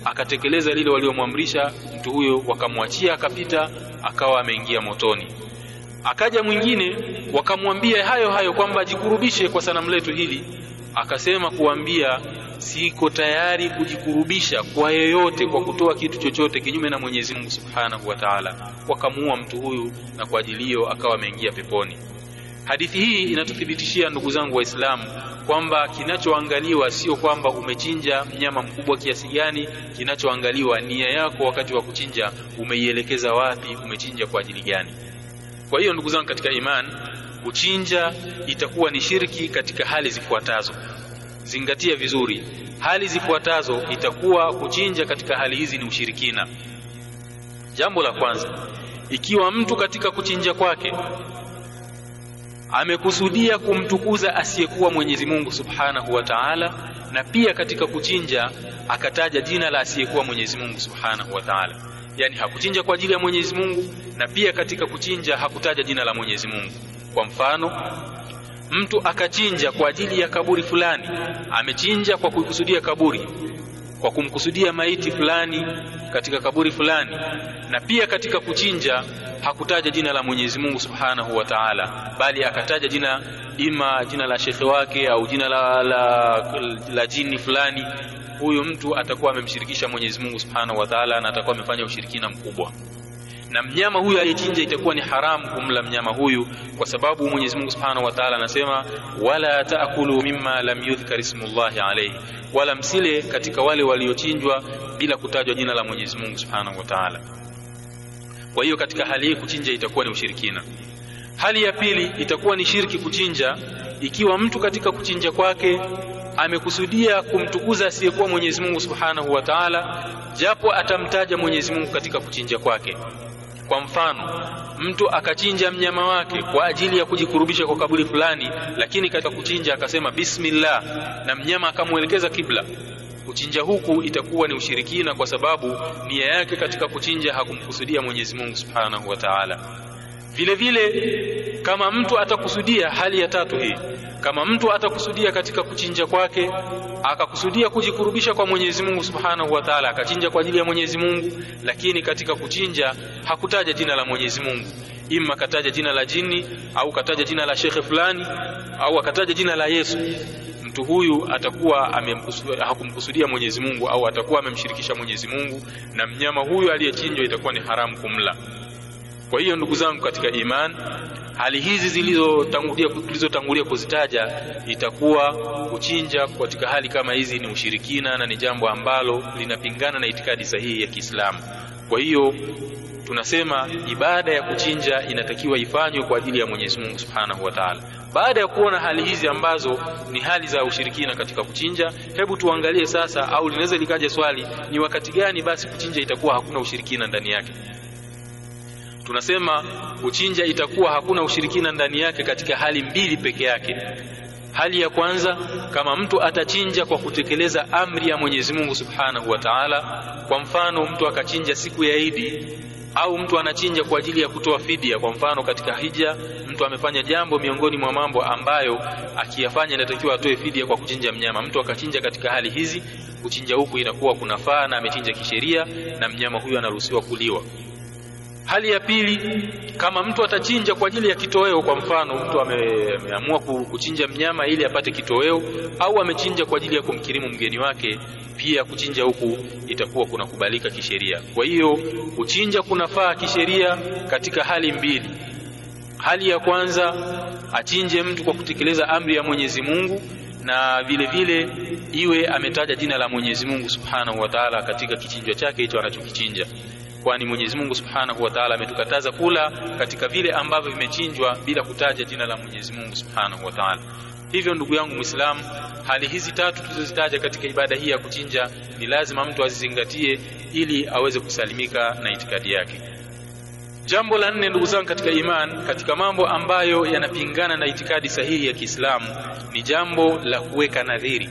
akatekeleza lile waliomwamrisha mtu huyo, wakamwachia akapita, akawa ameingia motoni. Akaja mwingine wakamwambia hayo hayo kwamba ajikurubishe kwa sanamu letu hili, akasema kuambia siko tayari kujikurubisha kwa yeyote kwa kutoa kitu chochote kinyume na Mwenyezi Mungu Subhanahu wa Ta'ala. Wakamuua mtu huyu na kwa ajili hiyo akawa ameingia peponi. Hadithi hii inatuthibitishia ndugu zangu Waislamu kwamba kinachoangaliwa sio kwamba umechinja mnyama mkubwa kiasi gani. Kinachoangaliwa nia yako wakati wa kuchinja, umeielekeza wapi, umechinja kwa ajili gani. Kwa hiyo ndugu zangu katika imani, kuchinja itakuwa ni shirki katika hali zifuatazo. Zingatia vizuri hali zifuatazo, itakuwa kuchinja katika hali hizi ni ushirikina. Jambo la kwanza, ikiwa mtu katika kuchinja kwake amekusudia kumtukuza asiyekuwa Mwenyezi Mungu Subhanahu wa Ta'ala, na pia katika kuchinja akataja jina la asiyekuwa Mwenyezi Mungu Subhanahu wa Ta'ala, yani hakuchinja kwa ajili ya Mwenyezi Mungu, na pia katika kuchinja hakutaja jina la Mwenyezi Mungu. Kwa mfano, mtu akachinja kwa ajili ya kaburi fulani, amechinja kwa kuikusudia kaburi, kwa kumkusudia maiti fulani katika kaburi fulani, na pia katika kuchinja hakutaja jina la Mwenyezi Mungu Subhanahu wa Ta'ala, bali akataja jina ima jina la shekhe wake au jina la, la, la jini fulani. Huyu mtu atakuwa amemshirikisha Mwenyezi Mungu Subhanahu wa Ta'ala na atakuwa amefanya ushirikina mkubwa na mnyama huyu aliyechinja itakuwa ni haramu kumla mnyama huyu, kwa sababu Mwenyezi Mungu Subhanahu wa Ta'ala anasema wala taakulu mimma lam yudhkar ismullahi alayhi, wala msile katika wale waliochinjwa bila kutajwa jina la Mwenyezi Mungu Subhanahu wa Ta'ala. Kwa hiyo katika hali hii kuchinja itakuwa ni ushirikina. Hali ya pili itakuwa ni shirki kuchinja, ikiwa mtu katika kuchinja kwake amekusudia kumtukuza asiyekuwa Mwenyezi Mungu Subhanahu wa Ta'ala, japo atamtaja Mwenyezi Mungu katika kuchinja kwake. Kwa mfano, mtu akachinja mnyama wake kwa ajili ya kujikurubisha kwa kaburi fulani, lakini katika kuchinja akasema bismillah na mnyama akamwelekeza kibla. Kuchinja huku itakuwa ni ushirikina, kwa sababu nia yake katika kuchinja hakumkusudia Mwenyezi Mungu Subhanahu wa Ta'ala. Vile vile kama mtu atakusudia, hali ya tatu hii, kama mtu atakusudia katika kuchinja kwake akakusudia kujikurubisha kwa Mwenyezi Mungu Subhanahu wa Ta'ala, akachinja kwa ajili ya Mwenyezi Mungu, lakini katika kuchinja hakutaja jina la Mwenyezi Mungu, imma kataja jina la jini au kataja jina la shekhe fulani au akataja jina la Yesu, mtu huyu atakuwa hakumkusudia Mwenyezi Mungu au atakuwa amemshirikisha Mwenyezi Mungu, na mnyama huyu aliyechinjwa itakuwa ni haramu kumla. Kwa hiyo ndugu zangu katika iman, hali hizi zilizotangulia tulizotangulia kuzitaja, itakuwa kuchinja katika hali kama hizi ni ushirikina na ni jambo ambalo linapingana na itikadi sahihi ya Kiislamu. Kwa hiyo tunasema ibada ya kuchinja inatakiwa ifanywe kwa ajili ya Mwenyezi Mungu Subhanahu wa Ta'ala. Baada ya kuona hali hizi ambazo ni hali za ushirikina katika kuchinja, hebu tuangalie sasa, au linaweza likaja swali, ni wakati gani basi kuchinja itakuwa hakuna ushirikina ndani yake? Tunasema kuchinja itakuwa hakuna ushirikina ndani yake katika hali mbili peke yake. Hali ya kwanza, kama mtu atachinja kwa kutekeleza amri ya Mwenyezi Mungu Subhanahu wa Ta'ala. Kwa mfano, mtu akachinja siku ya Idi au mtu anachinja kwa ajili ya kutoa fidia. Kwa mfano, katika hija mtu amefanya jambo miongoni mwa mambo ambayo akiyafanya inatakiwa atoe fidia kwa kuchinja mnyama. Mtu akachinja katika hali hizi, kuchinja huku inakuwa kunafaa na amechinja kisheria, na mnyama huyu anaruhusiwa kuliwa. Hali ya pili kama mtu atachinja kwa ajili ya kitoweo kwa mfano mtu ame, ameamua kuchinja mnyama ili apate kitoweo au amechinja kwa ajili ya kumkirimu mgeni wake pia kuchinja huku itakuwa kunakubalika kisheria. Kwa hiyo kuchinja kunafaa kisheria katika hali mbili. Hali ya kwanza achinje mtu kwa kutekeleza amri ya Mwenyezi Mungu na vile vile iwe ametaja jina la Mwenyezi Mungu Subhanahu wa Ta'ala katika kichinjwa chake hicho anachokichinja kwani Mwenyezi Mungu Subhanahu wa Ta'ala ametukataza kula katika vile ambavyo vimechinjwa bila kutaja jina la Mwenyezi Mungu Subhanahu wa Ta'ala hivyo ndugu yangu Muislamu hali hizi tatu tulizozitaja katika ibada hii ya kuchinja ni lazima mtu azizingatie ili aweze kusalimika na itikadi yake Jambo la nne ndugu zangu katika iman, katika mambo ambayo yanapingana na itikadi sahihi ya Kiislamu ni jambo la kuweka nadhiri.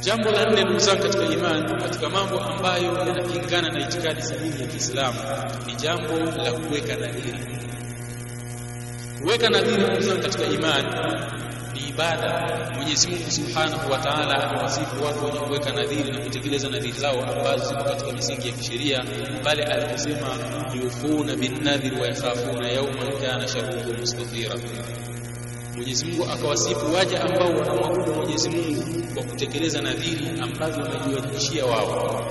Jambo la nne ndugu zangu katika iman, katika mambo ambayo yanapingana na itikadi sahihi ya Kiislamu ni jambo la kuweka nadhiri. Kuweka nadhiri ndugu zangu katika iman ni ibada. Mwenyezi Mungu Subhanahu wa Ta'ala anawasifu watu wenye kuweka nadhiri na kutekeleza nadhiri zao ambazo ziko katika misingi ya kisheria, pale aliposema yufuna bin nadhir wa yakhafuna yawman kana sharruhu mustatira. Mwenyezi Mungu akawasifu waja ambao wanamwabudu Mwenyezi Mungu kwa kutekeleza nadhiri ambazo wamejiwajibishia wao.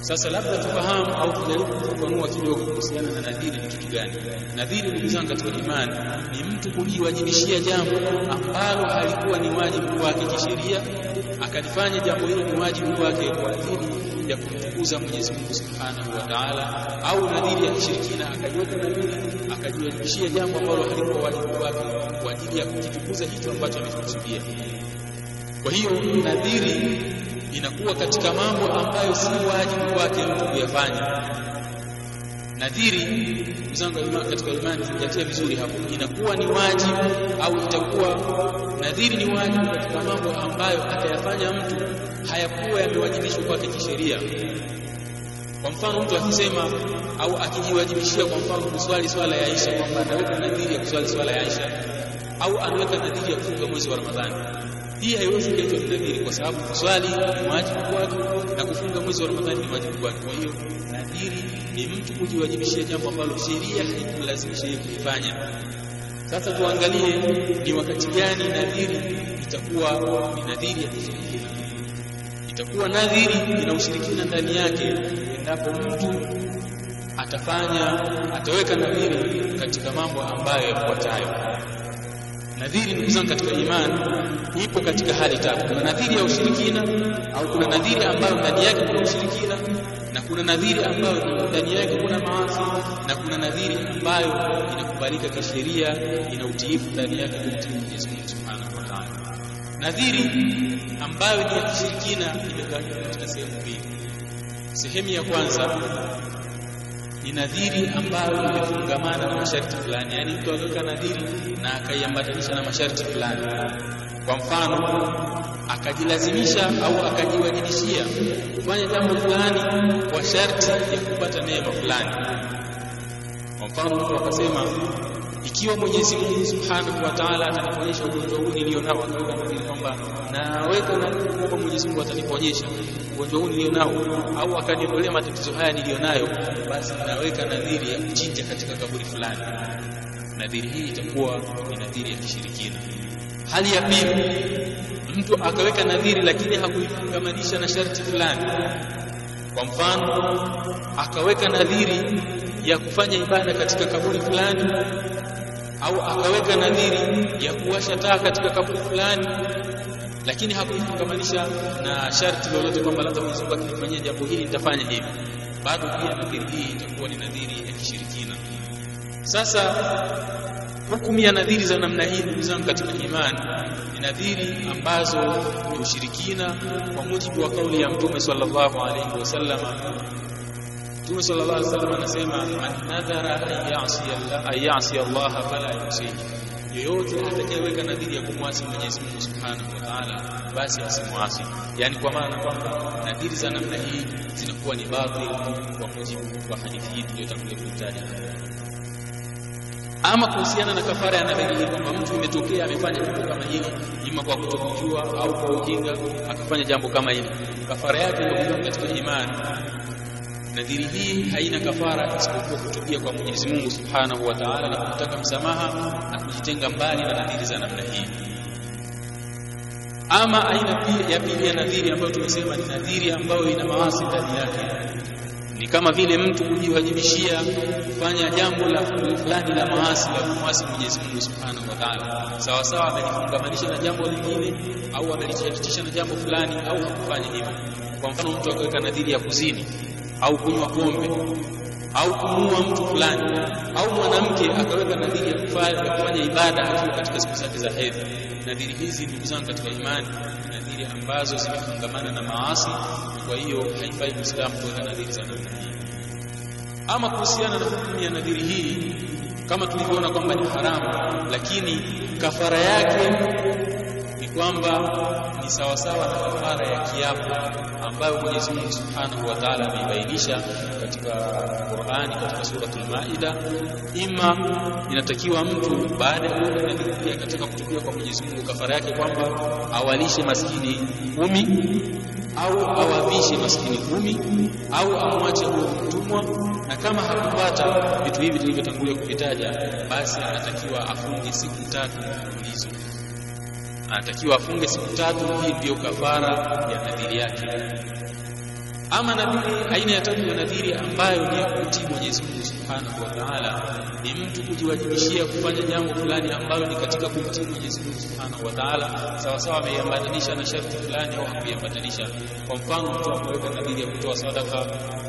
Sasa labda tufahamu au tujaribu kufafanua kidogo kuhusiana na nadhiri ni kitu gani. Nadhiri, ndugu zangu katika imani, ni mtu kujiwajibishia jambo ambalo halikuwa ni wajibu wake kisheria, akalifanya jambo hilo ni wajibu kwake kwa ajili ya kumtukuza Mwenyezi Mungu Subhanahu wa Ta'ala, au nadhiri ya kishirikina, akaiweka nadhiri akajiwajibishia jambo ambalo halikuwa wajibu kwake kwa ajili ya kukitukuza hicho ambacho amekikusudia. Kwa hiyo nadhiri inakuwa katika mambo ambayo si wajibu kwake mtu kuyafanya. Nadhiri, ndugu zangu katika imani, zingatia vizuri hapo, inakuwa ni wajibu au itakuwa nadhiri ni wajibu katika mambo ambayo atayafanya mtu hayakuwa yamewajibishwa kwake kisheria. Kwa mfano, mtu akisema au akijiwajibishia, kwa mfano, kuswali swala ya Aisha, kwamba anaweka nadhiri ya kuswali swala ya Aisha au anaweka nadhiri ya kufunga mwezi wa Ramadhani hii haiwezi kuitwa nadhiri kwa sababu kuswali ni wajibu kwake na kufunga mwezi wa Ramadhani ni wajibu kwake. Kwa hiyo nadhiri ni mtu kujiwajibishia jambo ambalo sheria haikumlazimisha yeye kulifanya. Sasa tuangalie ni wakati gani nadhiri itakuwa ni nadhiri ya kushirikina. Itakuwa nadhiri ina ushirikina ndani yake endapo mtu atafanya ataweka nadhiri katika mambo ambayo yafuatayo. Nadhiri ndugu zangu katika imani ipo katika hali tatu. Kuna nadhiri ya ushirikina au kuna nadhiri ambayo ndani yake kuna ushirikina na kuna nadhiri ambayo ndani yake kuna maasi na kuna nadhiri ambayo inakubalika kisheria, ina utiifu ndani yake kumtii Mwenyezi Mungu Subhanahu wa Ta'ala. Nadhiri ambayo ni ya kishirikina imegawanyika katika sehemu mbili. Sehemu ya kwanza ni nadhiri ambayo imefungamana na masharti fulani, yaani mtu akiweka nadhiri na akaiambatanisha na masharti fulani. Kwa mfano, akajilazimisha au akajiwajibishia kufanya jambo fulani kwa sharti ya kupata neema fulani. Kwa mfano, mtu akasema ikiwa Mwenyezi Mungu Subhanahu wa Ta'ala ataniponyesha ugonjwa huu nilionao, nadhiri kwamba naweka kwamba Mwenyezi Mungu ataniponyesha ugonjwa huu nilionao, au akaniondolea matatizo haya nilionayo, basi naweka nadhiri ya kuchinja katika kaburi fulani. Nadhiri hii itakuwa ni nadhiri ya kishirikina. Hali ya pili, mtu akaweka nadhiri lakini hakuifungamanisha na sharti fulani. Kwa mfano, akaweka nadhiri ya kufanya ibada katika kaburi fulani au akaweka nadhiri ya kuwasha taa katika kaburi fulani, lakini hakuifungamanisha na sharti lolote kwamba labda Mwenyezi Mungu akinifanyia jambo hili nitafanya hivi. Bado pia nadhiri hii itakuwa ni nadhiri ya kishirikina. Sasa hukumu ya nadhiri za namna hii, ndugu zangu katika imani, ni nadhiri ambazo ni ushirikina kwa mujibu wa kauli ya Mtume sallallahu alaihi wasallam. Mtume sallallahu alaihi wasallam anasema man nadhara an yasi Allah fala yusihi, yoyote atakayeweka nadhiri ya kumwasi Mwenyezi Mungu subhanahu wa ta'ala, basi asimwasi. Yani kwa maana kwamba nadhiri za namna hii zinakuwa ni batil kwa mujibu wa hadithi hii tuliyotangulia kuitaja. Ama kuhusiana na kafara ya nadhiri hii, kwamba mtu imetokea amefanya jambo kama hili, ima kwa kutokujua au kwa ujinga, akafanya jambo kama hili, kafara yake ndio katika imani nadhiri hii haina kafara isipokuwa kutubia kwa Mwenyezi Mungu Subhanahu wa Ta'ala na kutaka msamaha na kujitenga mbali na nadhiri za namna hii. Ama aina ya pili ya nadhiri ambayo tumesema ni nadhiri ambayo ina maasi ndani yake. Ni kama vile mtu kujiwajibishia kufanya jambo la fulani la maasi la kumwasi Mwenyezi Mungu Subhanahu wa Ta'ala. Sawa sawa amelifungamanisha na jambo lingine au amelichatisha na jambo fulani au hakufanya hivyo. Kwa mfano mtu akaweka nadhiri ya kuzini au kunywa pombe au kumuua mtu fulani au mwanamke akaweka nadhiri ya kufanya, ya kufanya ibada akiwa katika siku zake za hedhi nadhiri hizi ndugu zangu katika imani nadhiri ambazo zimefungamana na maasi kwa hiyo haifai muislamu kuweka nadhiri za namna hii. Ama kuhusiana na hukumu ya nadhiri hii kama tulivyoona kwamba ni haramu lakini kafara yake ni kwamba ni sawasawa na kafara ya kiapo ambayo Mwenyezi Mungu Subhanahu wa Ta'ala ameibainisha katika Qur'ani katika suratul Maida. Ima inatakiwa mtu baada ya kuwa katika kutubia kwa Mwenyezi Mungu kafara yake kwamba awalishe maskini kumi au awavishe maskini kumi au amwache huo mtumwa. Na kama hakupata vitu hivi tulivyotangulia kuvitaja basi anatakiwa afunge siku tatu mfululizo anatakiwa afunge siku tatu hii ndiyo kafara ya nadhiri yake. Ama nadhiri aina ya tatu ya nadhiri ambayo ni ya kutii Mwenyezi Mungu Subhanahu wa Ta'ala ni mtu kujiwajibishia kufanya jambo fulani ambalo ni katika kumtii Mwenyezi Mungu Subhanahu wa Ta'ala. Sawa sawa ameiambatanisha na sharti fulani au hakuiambatanisha. Kwa mfano mtu akaweka nadhiri ya kutoa sadaka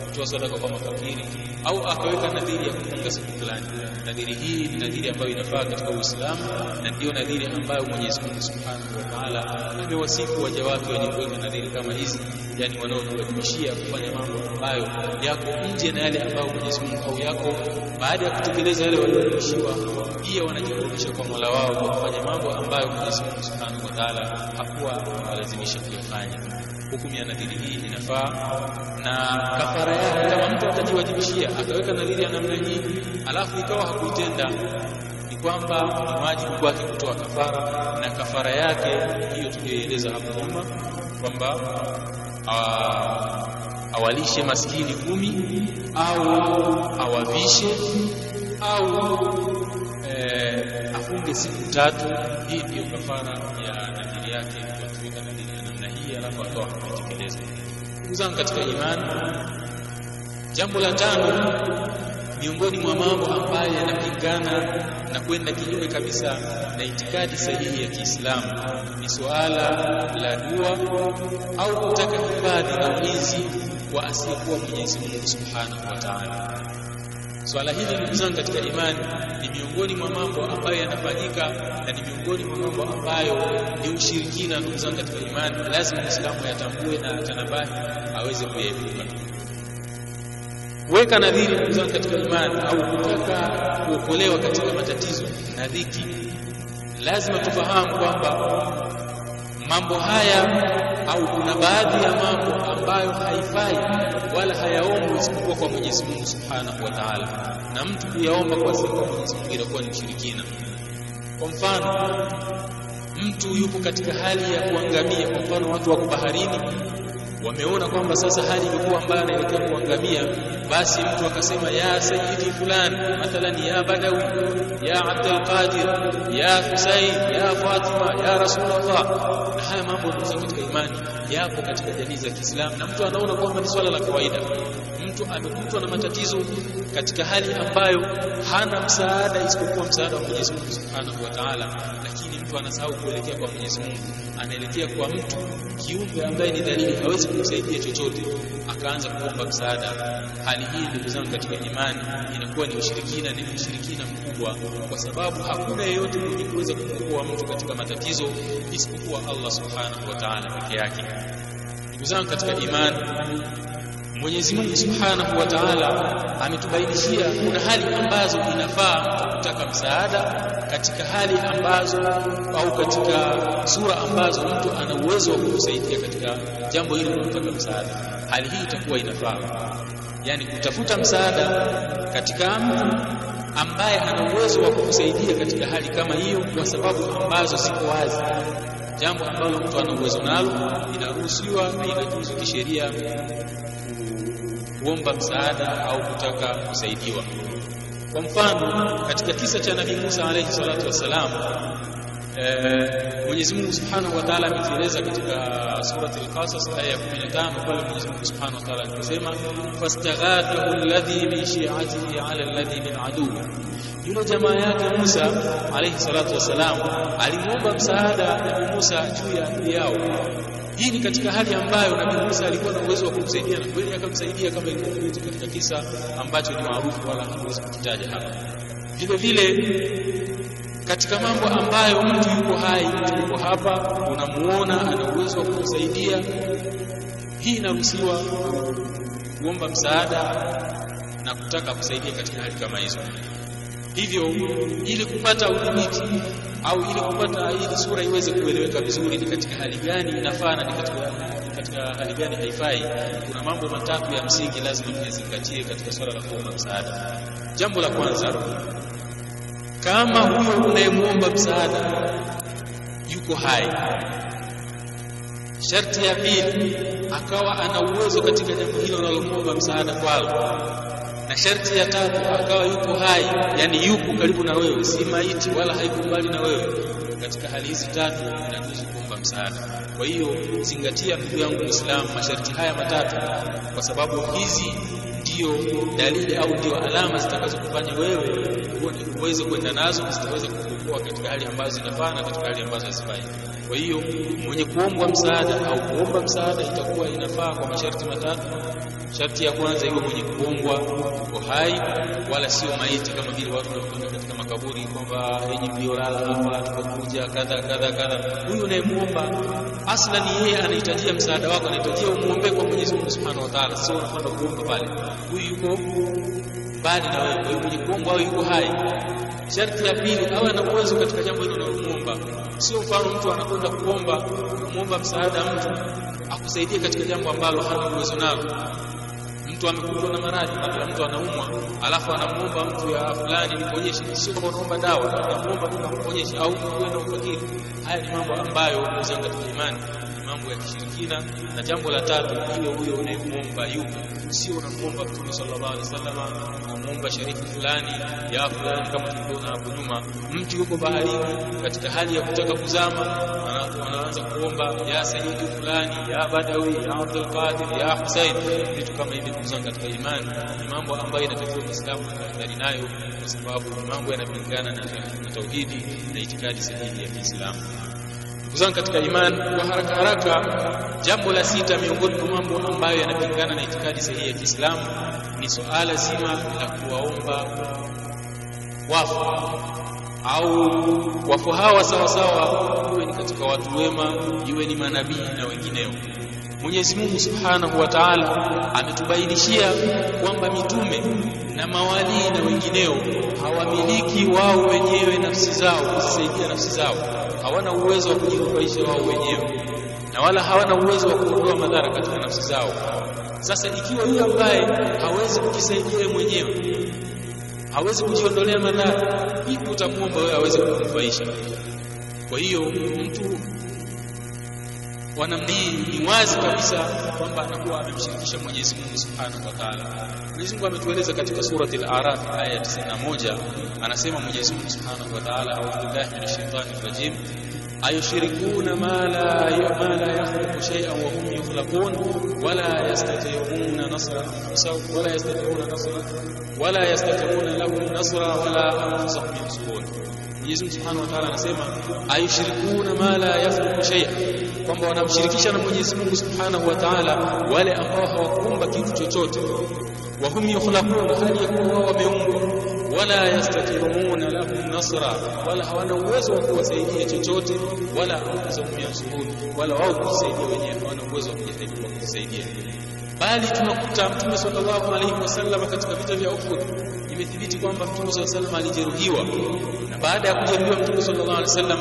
kutoa sadaka kwa mafakiri au akaweka nadhiri ya kufunga siku fulani nadhiri hii ni nadhiri ambayo inafaa katika Uislamu na ndiyo nadhiri ambayo Mwenyezi Mungu Subhanahu wa Ta'ala amewasifu waja wake wenye kuweka nadhiri kama hizi yani wanaotuadhimishia kufanya mambo ambayo yako nje na yale ambayo Mwenyezi Mungu au yako. Baada ya kutekeleza yale walioamrishiwa pia wanajikurubisha kwa Mola wao kwa kufanya mambo ambayo Mwenyezi Mungu Subhanahu wa Ta'ala hakuwa walazimisha kuyafanya. Hukumu ya nadhiri hii inafaa na kafara yake atajiwajibishia akaweka nadhiri ya namna hii alafu ikawa hakuitenda ni kwamba ni wajibu kwake kutoa kafara na kafara yake hiyo tuliyoeleza hapo nyuma kwamba awalishe maskini kumi au awavishe au e, afunge siku tatu. Hii ndiyo kafara ya nadhiri yake kuweka nadhiri ya namna hii alafu akawa hakuitekeleza. Ndugu zangu katika imani jambo la tano miongoni mwa mambo ambayo yanapingana na kwenda kinyume kabisa na itikadi sahihi ya Kiislamu ni suala la dua au kutaka hifadhi na ulinzi wa asiyekuwa Mwenyezi Mungu Subhanahu wa Ta'ala. Swala hili ndugu zangu katika imani ni miongoni mwa mambo ambayo yanafanyika na ni miongoni mwa mambo ambayo ni ushirikina. Ndugu zangu katika imani, lazima Muislamu ayatambue na atanabahi aweze kuyaepuka. Weka nadhiri ndugu zangu katika imani au kutaka kuokolewa katika matatizo na dhiki, lazima tufahamu kwamba mambo haya au kuna baadhi ya mambo ambayo haifai wala hayaombwi isipokuwa kwa Mwenyezi Mungu Subhanahu wa Ta'ala, na mtu kuyaomba kwa sifa kwa Mwenyezi Mungu inakuwa ni shirikina Kwa mfano, mtu yupo katika hali ya kuangamia, kwa mfano watu wako baharini wameona kwamba sasa hali imekuwa mbaya anaelekea kuangamia basi mtu akasema ya sayyidi fulani mathalan ya badawi ya abdul qadir ya husain ya fatima ya rasulullah. Na haya mambo yanaweza katika imani yapo katika jamii za Kiislamu na mtu anaona kwamba ni swala la kawaida. Mtu amekutwa na matatizo katika hali ambayo hana msaada isipokuwa msaada wa Mwenyezi Mungu Subhanahu wa Ta'ala mtu anasahau kuelekea kwa Mwenyezi Mungu. Anaelekea kwa mtu kiumbe ambaye ni dalili hawezi kumsaidia chochote. Akaanza kuomba msaada. Hali hii ndugu zangu katika imani inakuwa ni ushirikina ni ushirikina mkubwa kwa sababu hakuna yeyote mwenye kuweza kumwokoa mtu katika matatizo isipokuwa Allah Subhanahu wa Ta'ala peke yake. Ndugu zangu katika imani Mwenyezi Mungu Subhanahu wa Ta'ala ametubainishia kuna hali ambazo inafaa kutaka msaada katika hali ambazo au katika sura ambazo mtu ana uwezo wa kukusaidia katika jambo hili kutaka msaada. Hali hii itakuwa inafaa, yani kutafuta msaada katika mtu ambaye ana uwezo wa kukusaidia katika hali kama hiyo, kwa sababu ambazo ziko wazi. Jambo ambalo mtu ana uwezo nalo inaruhusiwa na inajuzu kisheria kuomba msaada au kutaka kusaidiwa. Kwa mfano, katika kisa cha Nabii Musa alayhi salatu wassalam Mwenyezi Mungu Subhanahu wa Ta'ala ametueleza katika surati Al-Qasas aya ya 15 pale Mwenyezi Mungu Subhanahu wa Ta'ala aliposema fastaghathahu alladhi min shi'atihi 'ala alladhi min aduwwi yule jamaa yake Musa alayhi salatu wassalam alimwomba msaada Nabii Musa juu ya adui yao hii ni katika hali ambayo Nabii Musa alikuwa na uwezo wa kumsaidia na kweli akamsaidia kama ilivyokuja katika kisa ambacho ni maarufu wala hatuwezi kukitaja hapa. Vile vile katika mambo ambayo mtu yuko hai mtu yuko hapa unamuona ana uwezo wa kumsaidia hii inaruhusiwa kuomba msaada na kutaka kusaidia katika hali kama hizo hivyo ili kupata udhibiti au ili kupata ili sura iweze kueleweka vizuri ni katika hali gani inafaa na katika katika hali gani haifai kuna mambo matatu ya msingi lazima tuyazingatie katika swala la kuomba msaada. Jambo la kwanza kama huyo unayemwomba msaada yuko hai. Sharti ya pili akawa ana uwezo katika jambo hilo unalomwomba msaada kwalo na sharti ya tatu akawa yuko hai yani yuko karibu na wewe si maiti wala haiko mbali na wewe katika hali hizi tatu inaruhusu kuomba msaada. Kwa hiyo zingatia ndugu yangu muislamu masharti haya matatu kwa sababu hizi ndio dalili au ndio alama zitakazokufanya wewe uweze kwenda nazo zitaweza kukuokoa katika hali ambazo zinafaa na katika hali ambazo hazifai. Kwa hiyo mwenye kuombwa msaada au kuomba msaada itakuwa inafaa kwa masharti matatu. Sharti ya kwanza iwe mwenye kuombwa uko hai wala sio maiti kama vile watu wanakwenda katika makaburi kwamba yenye mliolala hapa tukakuja kadha kadha kadha. Huyu unayemuomba aslan yeye anahitajia msaada wako anahitajia umuombe kwa Mwenyezi Mungu Subhanahu wa Ta'ala. Sio unakwenda kuomba pale. Huyu yuko mbali na wewe kwa hiyo mwenye kuomba yuko hai. Sharti ya pili awe ana uwezo katika jambo hilo unalomuomba sio mfano mtu anakwenda kuomba kumuomba msaada mtu akusaidie katika jambo ambalo hana uwezo nalo mtu amekutwa na maradhi labda mtu anaumwa alafu anamuomba mtu ya fulani nikuonyeshe, sio unaomba dawa anamuomba tu nikuonyeshe, au kuwe na ufakiri haya ni mambo ambayo katika imani. ni mambo ya kishirikina. Na jambo la tatu ile huyo unayemwomba yupo sio unamwomba Mtume sallallahu alaihi wasallam unamwomba sharifu fulani ya fulani kama tulivyoona hapo nyuma. Mtu yuko baharini katika hali ya kutaka kuzama anaanza kuomba ya sayyidi fulani ya badawi ya Abdul Qadir ya Hussein. Vitu kama hivi kuzanga katika imani. Ni mambo ambayo inatakiwa Muislamu kuhadhari nayo kwa sababu mambo yanapingana na tauhidi na itikadi sahihi ya Kiislamu zangu katika imani kwa haraka haraka. Jambo la sita miongoni mwa mambo ambayo yanapingana na itikadi sahihi ya Kiislamu ni suala zima la kuwaomba wafu au wafu hawa sawa sawa iwe ni katika watu wema iwe ni manabii na wengineo. Mwenyezi Mungu Subhanahu wa Ta'ala ametubainishia kwamba mitume na mawalii na wengineo hawamiliki wao wenyewe nafsi zao kuzisaidia nafsi zao hawana uwezo wa kujinufaisha wao wenyewe na wala hawana uwezo wa kuondoa madhara katika nafsi zao. Sasa ikiwa yule ambaye hawezi kujisaidia mwenyewe hawezi kujiondolea madhara vipi utamwomba wewe aweze kukunufaisha kwa hiyo mtu wa namna hii ni wazi kabisa kwamba anakuwa amemshirikisha Mwenyezi Mungu Subhanahu wa Ta'ala. Mwenyezi Mungu ametueleza katika surati Al-A'raf aya ya 91 anasema Mwenyezi Mungu Subhanahu wa Ta'ala a'udhu billahi minash shaitani rajim ayushirikuna ma la ma la yakhluqu shay'an wa hum yukhlaqun wala yastati'una nasra anfusihim wala yastati'una nasra wala yastati'una lahum nasra wala anfusahum yansurun Mwenyezi Mungu Subhanahu wa Ta'ala anasema ayushirikuna ma la yakhluqu shay'an kwamba wanamshirikisha na Mwenyezi Mungu Subhanahu wa Ta'ala wale ambao hawakuumba kitu chochote. Wa hum yukhlaqun hali ya kuwa wameumbwa wala yastatiruna lahum nasra wala hawana uwezo wa kuwasaidia chochote wala anfusahum yansurun wala wao kujisaidia wenyewe hawana uwezo wa kujisaidia bali tunakuta Mtume sallallahu alaihi wasallam katika vita vya Uhud imethibiti kwamba Mtume sallallahu alaihi wasallam alijeruhiwa. Na baada ya kujeruhiwa Mtume sallallahu alaihi wasallam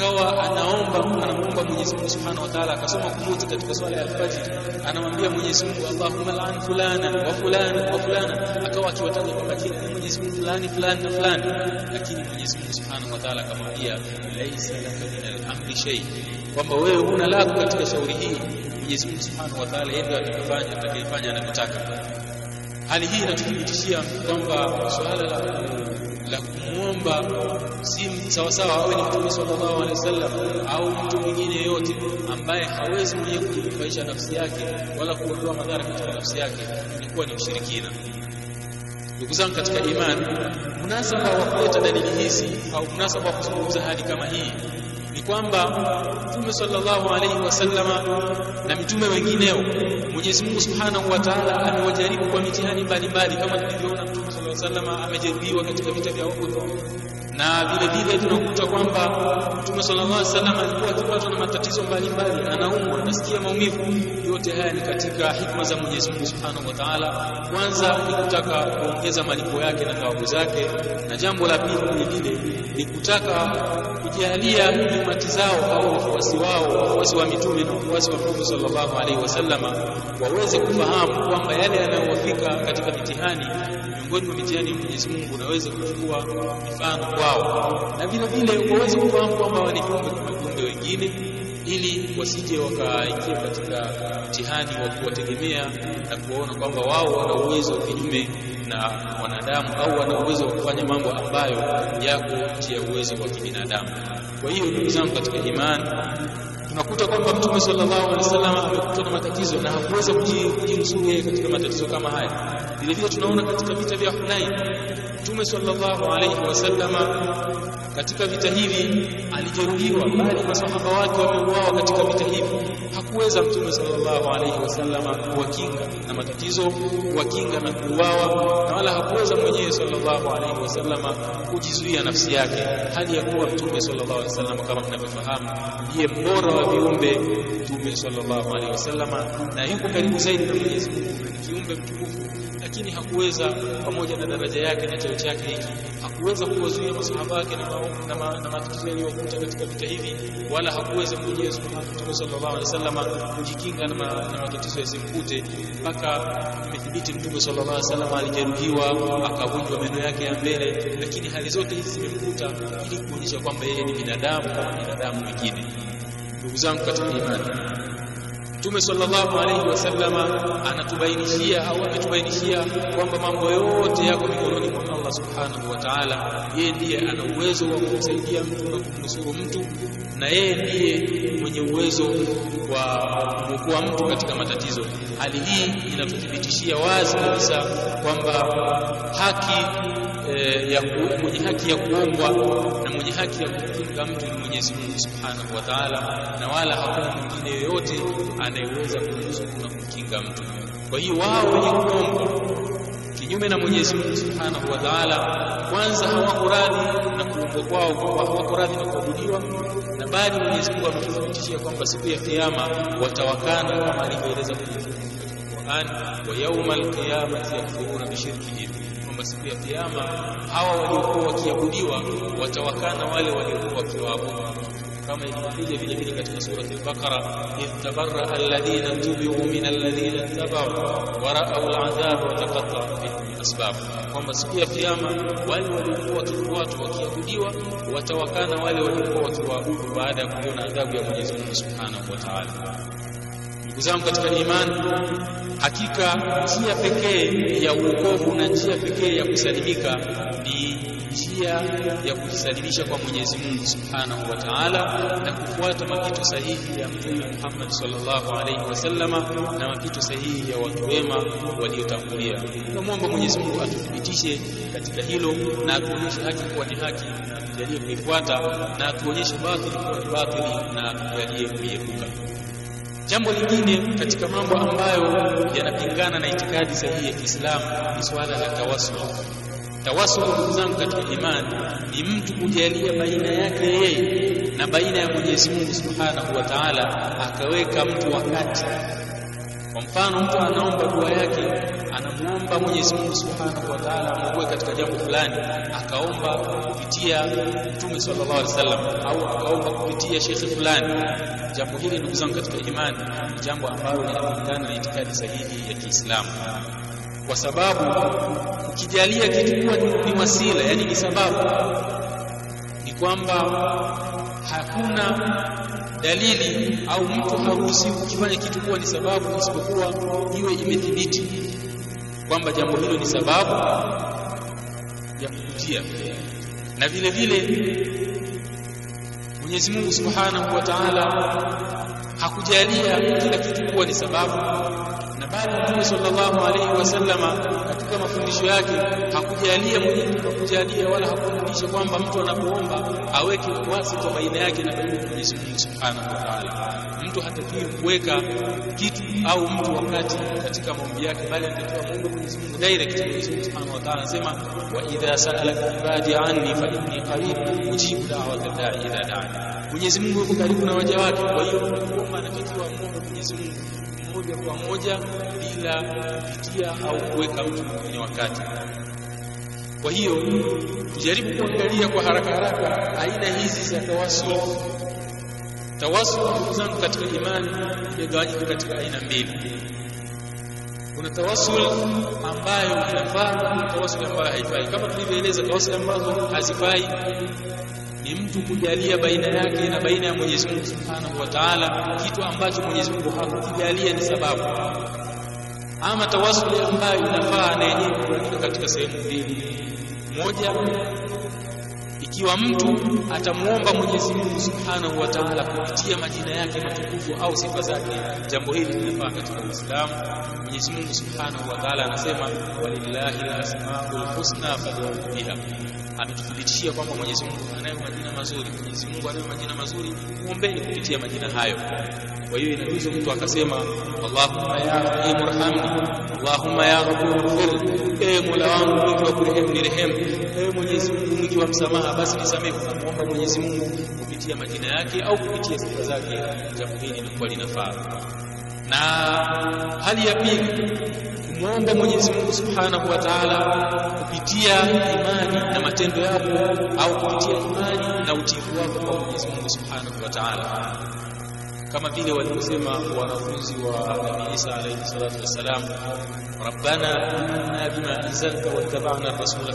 akawa anaomba anamuomba Mwenyezi Mungu Subhanahu wa Ta'ala akasoma kunuti katika swala ya alfajr anamwambia Mwenyezi Mungu Allahumma la'an fulana wa fulana wa fulana. Akawa akiwataja kwa majina ya Mwenyezi Mungu fulani fulani fulani. Lakini Mwenyezi Mungu Subhanahu wa Ta'ala akamwambia laisa laka min al-amri shay. Kwamba wewe huna lako katika shauri hii Mwenyezi Mungu Subhanahu wa Ta'ala yeye ndiye atakayefanya atakayefanya anavyotaka. Hali hii inatuthibitishia kwamba swala la la kumwomba si sawasawa awe ni Mtume sallallahu alaihi wasallam au mtu mwingine yeyote ambaye hawezi mwenyewe kujinufaisha nafsi yake wala kuondoa madhara katika nafsi yake, ilikuwa ni ushirikina. Ndugu zangu katika imani, munasaba wa kuleta dalili hizi au munasaba wa kuzungumza hali kama hii ni kwamba Mtume sallallahu alaihi wasallama na mitume wengineo Mwenyezi Mungu Subhanahu wa Ta'ala amewajaribu kwa mitihani mbalimbali kama tulivyoona Mtume sallallahu alaihi wasallama amejaribiwa katika vita vya Uhud na vile vile tunakuta kwamba Mtume sallallahu alaihi wasallam alikuwa akipatwa na matatizo mbalimbali, anaumwa, anasikia maumivu. Yote haya ni katika hikma za Mwenyezi Mungu Subhanahu wa Ta'ala. Kwanza ni kutaka kuongeza malipo yake na thawabu zake, na jambo la pili vile ni kutaka kujalia umati zao au wafuasi wao, wafuasi wa mitume na wafuasi wa Mtume sallallahu alaihi wasallam waweze kufahamu kwamba yale yanayowafika katika mitihani miongoni mwa mitihani ya Mwenyezi Mungu naweze kuchukua mifano kwao, na vile vile waweze kufahamu kwamba wani viumbe kama viumbe wengine, ili wasije wakaingia katika mtihani wa kuwategemea na kuwaona kwamba wao wana uwezo kinyume na wanadamu au wana uwezo wa kufanya mambo ambayo yako nje ya uwezo wa kibinadamu. Kwa hiyo ndugu zangu katika imani tunakuta kwamba Mtume sallallahu alaihi wasallam amekutwa na matatizo na hakuweza kujinusuru yeye katika matatizo kama haya. Vile vile tunaona katika vita vya Hunain Mtume sallallahu alaihi wasallam katika vita hivi alijeruhiwa, bali masahaba wake wameuawa katika vita hivi. Hakuweza Mtume sallallahu alaihi wasallam kuwakinga na matatizo, kuwakinga na kuuawa, na wala hakuweza mwenyewe sallallahu alaihi wasallam kujizuia nafsi yake, hali ya kuwa Mtume sallallahu alaihi wasallam kama tunavyofahamu ndiye mbora wa viumbe, Mtume sallallahu alaihi wasallam, na yuko karibu zaidi na Mwenyezi Mungu, kiumbe mtukufu lakini hakuweza pamoja na daraja yake na cheo chake hiki hakuweza kuwazuia masahaba wake na, matatizo yaliyokuta katika vita hivi, wala hakuweza mwenyewe Mtume sallallahu alaihi wasallam kujikinga na, matatizo yasimkute, mpaka imethibiti Mtume sallallahu alaihi wasallam alijeruhiwa akavunjwa meno yake ya mbele, lakini hali zote hizi zimemkuta ili kuonyesha kwamba yeye ni binadamu kama binadamu wengine. Ndugu zangu katika imani Mtume sallallahu alaihi wasallam anatubainishia au ametubainishia kwamba mambo yote yako mikononi mwa Allah subhanahu wa ta'ala. Yeye ndiye ana uwezo wa kumsaidia mtu na kumnusuru mtu, na yeye ndiye mwenye uwezo wa kuokoa mtu katika matatizo. Hali hii inatuthibitishia wazi kabisa kwamba haki e, ya mwenye haki ya kuombwa na mwenye haki ya kukinga mtu ni Mwenyezi Mungu Subhanahu wa Ta'ala, na wala hakuna mwingine yoyote anayeweza kumzuku na kumkinga mtu. Kwa hiyo wao wenye kuombwa kinyume na Mwenyezi Mungu Subhanahu wa Ta'ala, kwanza hawako radhi na kuombwa kwao, hawako radhi na kuabudiwa, na bali Mwenyezi Mungu ametuthibitishia kwamba siku ya Kiyama watawakana kama alivyoeleza kwenye Qur'an, wa yaumal qiyamati yakfuruna bishirkihim kwamba siku ya kiyama hawa waliokuwa wakiabudiwa watawakana wale waliokuwa wakiwaabudu kama ilivyokuja vile vile katika sura al-Baqara idh tabarra alladhina tubi'u min alladhina tabau wa ra'aw al'adhab wa taqatta'at bihim asbab, kwamba siku ya kiyama wale waliokuwa wakifuatwa wakiabudiwa watawakana wale waliokuwa wakiwaabudu baada ya kuona adhabu ya Mwenyezi Mungu Subhanahu wa Ta'ala. Ndugu zangu katika imani, hakika njia pekee ya uokovu na njia pekee ya kusalimika ni njia ya kujisalimisha kwa Mwenyezi Mungu Subhanahu wa Ta'ala na kufuata mapito sahihi ya Mtume Muhammad sallallahu alaihi wasallama na mapito sahihi ya watu wema waliotangulia. Tunamwomba Mwenyezi Mungu atuthibitishe katika hilo na atuonyeshe haki kuwa ni haki na atujalie kuifuata na atuonyeshe batili kuwa ni batili na atujalie kuiepuka. Jambo lingine katika mambo ambayo yanapingana na itikadi sahihi ya Kiislamu ni swala la tawassul. Tawassul, ndugu zangu katika imani, ni mtu kujalia baina yake yeye na baina ya Mwenyezi Mungu Subhanahu wa Ta'ala, akaweka mtu wakati. Kwa mfano, mtu anaomba dua yake, anamuomba Mwenyezi Mungu Subhanahu wa Ta'ala amuokoe katika jambo fulani, akaomba kupitia Mtume sallallahu alaihi wasallam au akaomba kupitia shekhi fulani. Jambo hili ndugu zangu katika imani ni jambo ambalo linapingana na itikadi sahihi ya Kiislamu, kwa sababu ukijalia kitu kuwa ni wasila, yani ni sababu, ni kwamba hakuna dalili au mtu haruhusiwi kufanya kitu kuwa ni sababu isipokuwa iwe imethibiti kwamba jambo hilo ni sababu ya kukutia. Na vile vile Mwenyezi Mungu Subhanahu wa Ta'ala hakujalia kila kitu kuwa ni sababu na bali Mtume sallallahu alaihi wasallama katika mafundisho yake hakujalia mwenyewe hakujalia wala hakufundisha kwamba mtu anapoomba aweke wasita baina yake na baina Mwenyezi Mungu Subhanahu wa Ta'ala. Mtu hatakiwi kuweka kitu au mtu wakati katika maombi yake bali anatakiwa muombe Mwenyezi Mungu direct Mwenyezi Mungu Subhanahu wa Ta'ala anasema wa idha sa'alaka ibadi anni fa inni qarib ujibu da'wata da'i idha da'ani. Mwenyezi Mungu yuko karibu na waja wake kwa hiyo kuomba anatakiwa muombe Mwenyezi Mungu moja kwa moja bila kupitia au kuweka mtu mwingine wakati. Kwa hiyo tujaribu kuangalia kwa haraka haraka aina hizi za tawasul. Tawasul, ndugu zangu katika imani imegawanyika katika aina mbili. Kuna tawasul ambayo inafaa na tawasul ambayo haifai. Kama tulivyoeleza tawasul ambazo hazifai ni mtu kujalia baina yake na baina ya Mwenyezi Mungu Subhanahu wa Ta'ala. Kitu ambacho Mwenyezi Mungu hakukijalia ni sababu. Ama tawassul ambayo inafaa na yenyewe katika sehemu mbili. Moja ikiwa mtu atamuomba Mwenyezi Mungu Subhanahu wa Ta'ala kupitia majina yake matukufu au sifa zake jambo hili linafaa katika Uislamu. Mwenyezi Mungu Subhanahu wa Ta'ala anasema walillahi al-asmaul husna fad'uhu biha ametuthibitishia kwamba Mwenyezi Mungu anayo majina mazuri. Mwenyezi Mungu anayo majina mazuri muombeni kupitia majina hayo. Kwa hiyo inajuzu mtu akasema Allahumma ya rahim irhamni. Allahumma ya ghafur ighfir e Mola wangu mwingi wa kurehemu nirehemu. E Mwenyezi Mungu mwingi wa msamaha basi nisamehe Kumwomba Mwenyezi Mungu kupitia majina yake au kupitia sifa zake. Jambo hili linakuwa linafaa. Na hali ya pili kumwomba Mwenyezi Mungu Subhanahu wa Ta'ala kupitia imani na matendo yako au kupitia imani na utiifu wako kwa Mwenyezi Mungu Subhanahu wa Ta'ala. Kama vile walivyosema wanafunzi wa Nabii Isa alayhi salatu wassalam rabbana inna bima anzalta wattaba'na fakunna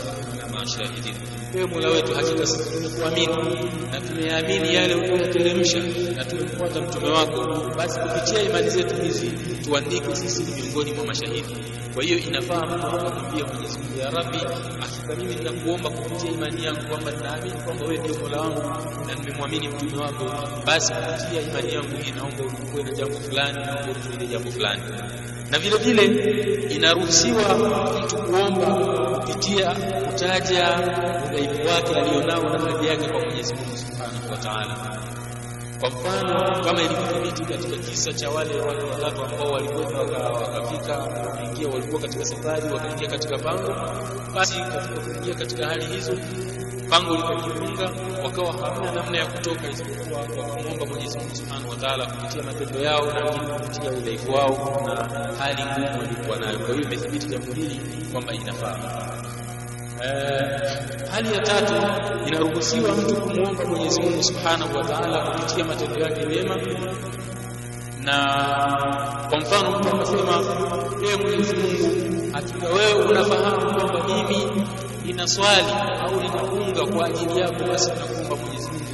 shahidin ewe Mola wetu hakika sisi tumekuamini. na tumeamini yale uliyoteremsha na tumemfuata mtume wako. Basi kupitia imani zetu hizi tuandike sisi ni miongoni mwa mashahidi. Kwa hiyo inafaa mtu akamwambia Mwenyezi Mungu ya Rabbi hakika mimi ninakuomba kupitia imani yangu kwamba ninaamini kwamba wewe ndiye Mola wangu na nimemwamini mtume wako? Basi kupitia imani yangu hii naomba ulikuwe jambo fulani naomba ulikuwe jambo fulani na vile vile inaruhusiwa mtu kuomba kupitia kutaja udhaifu wake alionao na hadhi yake kwa Mwenyezi Mungu Subhanahu wa Ta'ala. Kwa mfano kama ilivyothibiti katika kisa cha wale watu watatu ambao walikuwa wakafika wakaingia walikuwa katika safari wakaingia katika pango basi katika kuingia katika hali hizo pango likajifunga wakawa hamna namna ya kutoka isipokuwa wakamwomba Mwenyezi Mungu Subhanahu wa Ta'ala kupitia matendo yao na kupitia udhaifu wao na hali ngumu walikuwa nayo. Kwa hiyo imethibiti jambo hili kwamba inafaa. Uh, hali ya tatu inaruhusiwa mtu kumwomba Mwenyezi Mungu Subhanahu wa Ta'ala kupitia matendo yake mema. Na kwa mfano mtu akasema ee Mwenyezi Mungu hakika wewe unafahamu kwamba mimi nina swali au inaunga kwa ajili yako basi nakuomba Mwenyezi Mungu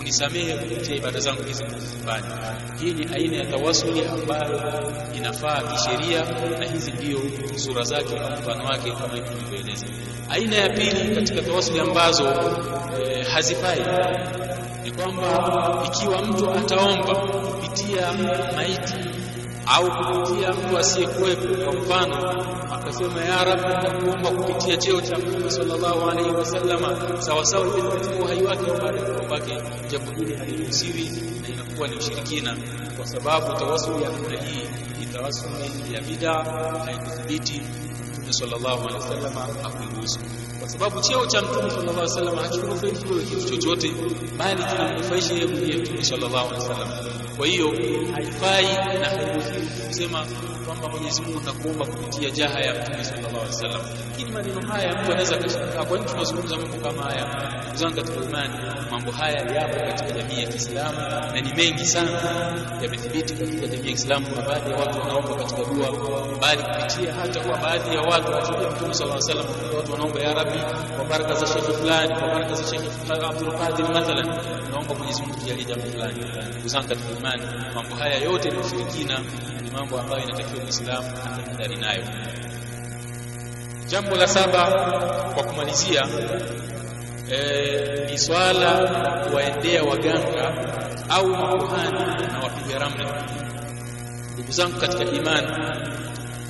unisamehe kupitia ibada zangu hizi ninazozifanya hii ni aina ya tawasuli ambayo inafaa kisheria na hizi ndiyo sura zake na mfano wake kama hivi tulivyoeleza. Aina ya pili katika tawasuli ambazo e, hazifai ni kwamba ikiwa mtu ataomba kupitia maiti au kupitia mtu asiyekuwepo. Kwa mfano akasema ya rabbi nakuomba kupitia cheo cha mtume sallallahu alaihi wasallama sawasawa sawa ile katika uhai wake kwake jambo hili haliruhusiwi na inakuwa ni ushirikina kwa sababu tawasuli ya namna hii ni tawasuli ya bid'a haikuthibiti mtume sallallahu alaihi wasallam hakuruhusu kwa sababu cheo cha mtume sallallahu alaihi wasallam hakikunufaishi wewe kitu chochote bali kinamnufaishi yeye mwenyewe mtume sallallahu alaihi wasallam. Kwa hiyo haifai na hairuhusiwi kusema kwamba Mwenyezi Mungu atakuomba kupitia jaha ya mtume sallallahu alaihi wasallam. Lakini maneno haya mtu anaweza akashangaa kwa nini tunazungumza mambo kama haya? Ndugu zangu katika imani mambo haya yapo katika jamii ya Kiislamu na ni mengi sana. Yamethibiti katika jamii ya Kiislamu kuna baadhi ya watu wanaomba katika dua bali kupitia hata kwa baadhi ya watu watu watumia Mtume sallallahu alaihi wasallam, watu wanaomba ya Rabbi, kwa baraka za shekhi fulani, kwa baraka za shekhi Abdul Qadir mathalan, naomba Mwenyezi Mungu tujalie jambo fulani. Ndugu imani, mambo haya yote ni ushirikina, ni mambo ambayo inatakiwa Muislamu atahadhari nayo. Jambo la saba kwa kumalizia, e, ni swala kuwaendea waganga au makuhani na wapiga ramli. Ndugu zangu katika imani,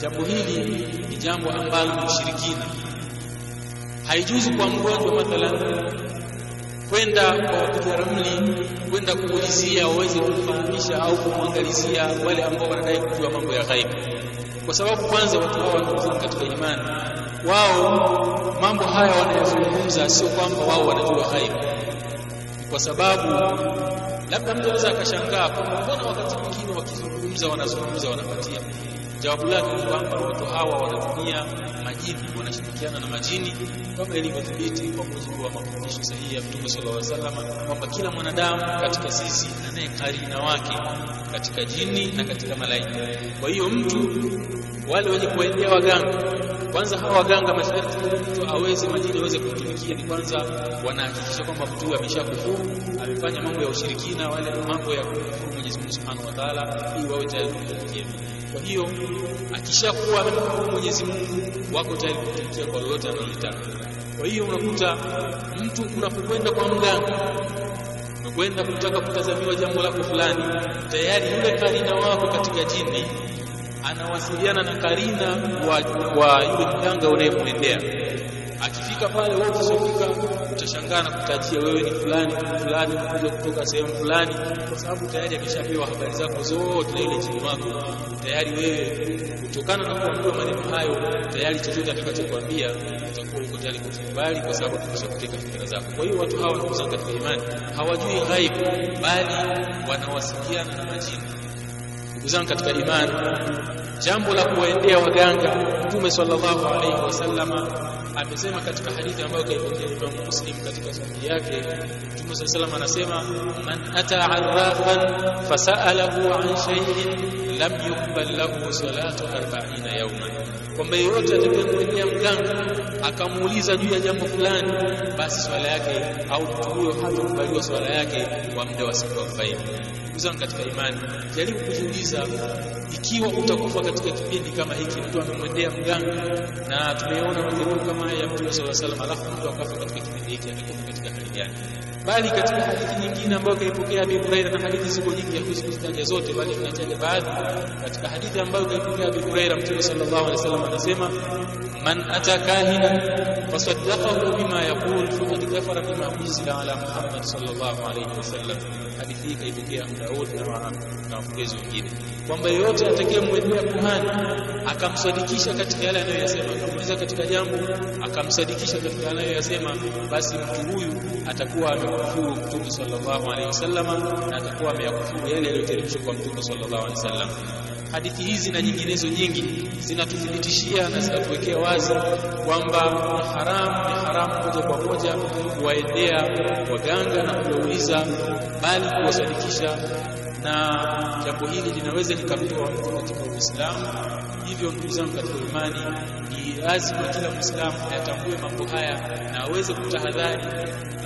jambo hili jambo ambalo ni ushirikina. Haijuzi kwa mgonjwa mathalan kwenda kwa ramli, kwenda kuulizia waweze kumfahamisha au kumwangalizia wale ambao wanadai kujua mambo ya ghaibu, kwa sababu kwanza watu hao ndugu katika imani, wao mambo haya wanayozungumza sio kwamba wao wanajua ghaibu, kwa sababu labda mtu anaweza akashangaa kwamba mbona wakati mwingine wakizungumza wanazungumza wanapatia jawabu lake ni kwamba watu hawa wanatumia majini, wanashirikiana na majini kama ilivyothibiti kwa mujibu wa mafundisho sahihi ya Mtume sallallahu alaihi wasallam kwamba kila mwanadamu katika sisi anaye karina wake katika jini na katika malaika. Kwa hiyo mtu wale wenye kuwaendea waganga kwanza hawa waganga masharti mtu aweze majini aweze kumtumikia ni kwanza wanahakikisha kwamba mtu huyu ameshakufuru amefanya mambo ya ushirikina wale mambo ya kumkufuru Mwenyezi Mungu Subhanahu wa Ta'ala ili wawe tayari kumtumikia kwa hiyo akishakuwa amemkuu Mwenyezi Mungu wako tayari kutumikia kwa lolote analotaka kwa hiyo unakuta mtu unapokwenda kwa mganga unakwenda kutaka kutazamiwa jambo lako fulani tayari yule karina wako katika jini anawasiliana na karina wa, wa yule mganga unayemwendea akifika pale wewe ukishafika utashangaa na kutajia wewe ni fulani fulani kuja kutoka sehemu fulani kwa sababu tayari ameshapewa habari zako zote na ile jini wako tayari wewe kutokana na kuambiwa maneno hayo tayari chochote atakachokuambia utakuwa uko tayari kukubali kwa sababu tumeshakuteka fikira zako. Kwa hiyo watu hawa wanakuza katika imani hawajui ghaibu bali wanawasiliana na majini. Ndugu zangu katika imani jambo la kuwaendea waganga Mtume sallallahu alaihi wasallama amesema katika hadithi ambayo kaipokea Muslim katika sahihi yake. Mtume sallallahu anasema man ata arrafan fasalahu an shay'in lam yuqbal lahu salatu 40 yawman. Kwamba yeyote atakayemwendea mganga akamuuliza juu ya jambo fulani basi swala yake au mtu huyo hatakubaliwa swala yake kwa muda wa siku 40 ndugu zangu katika imani, jaribu kujiuliza, ikiwa utakufa katika kipindi kama hiki, mtu amemwendea mganga na tumeona madhuru kama ya Mtume sallallahu alaihi alafu mtu akafa katika kipindi hiki, amekufa katika hali gani? Bali katika hadithi nyingine ambayo kaipokea Abi Huraira, na hadithi ziko nyingi, hatuwezi kuzitaja zote, bali tunataja baadhi. Katika hadithi ambayo kaipokea Abi Huraira, Mtume sallallahu alaihi wasallam anasema, man atakahina fasaddaqahu bima yaqul faqad kafara bima unzila ala Muhammad sallallahu alaihi wasallam hadithi hii kaipokea Daud na na wapokezi wengine. Kwamba yeyote atakayemwendea kuhani akamsadikisha katika yale anayoyasema. Akamuuliza katika jambo akamsadikisha katika anayoyasema basi mtu huyu atakuwa amekufuru Mtume sallallahu alaihi wasallam na atakuwa ameyakufuru yale yaliyoteremshwa kwa Mtume sallallahu alaihi wasallam hadithi hizi na nyinginezo nyingi zinatuthibitishia na zinatuwekea wazi kwamba ni haramu ni haramu moja kwa moja kuwaendea waganga na kuwauliza bali kuwasadikisha. Na jambo hili linaweza likamtoa mtu katika Uislamu. Hivyo ndugu zangu katika imani ni lazima kila Muislamu ayatambue mambo haya na aweze kutahadhari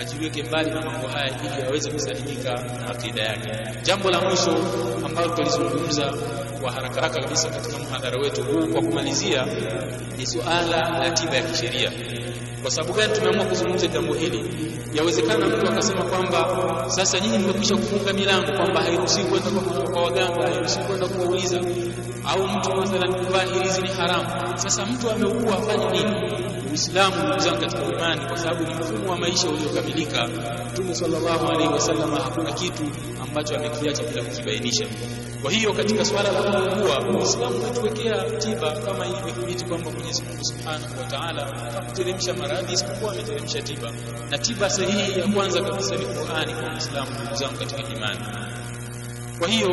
ajiweke mbali na mambo haya ili aweze kusalimika na akida yake. Jambo la mwisho ambalo tulizungumza kwa haraka haraka kabisa katika mhadhara wetu huu kwa kumalizia ni suala la tiba ya kisheria. Kwa sababu gani tumeamua kuzungumza jambo hili? Yawezekana mtu akasema kwamba sasa nyinyi mmekwisha kufunga milango kwamba hairuhusiwi kwenda kwa, waganga hairuhusiwi kwenda kuwauliza. Au mtu mathalan kuvaa hirizi ni haramu. Sasa mtu ameua afanye nini Uislamu ndugu zangu katika imani kwa sababu ni mfumo wa maisha uliokamilika. Mtume sallallahu alaihi wasallam hakuna kitu ambacho amekiacha bila kukibainisha. Kwa hiyo katika swala la kuugua Uislamu umetuwekea tiba kama ilivyothibiti kwamba Mwenyezi Mungu Subhanahu wa Ta'ala hakuteremsha maradhi isipokuwa ameteremsha tiba. Na tiba sahihi ya kwanza kabisa ni Qur'ani kwa Uislamu ndugu zangu katika imani. Kwa hiyo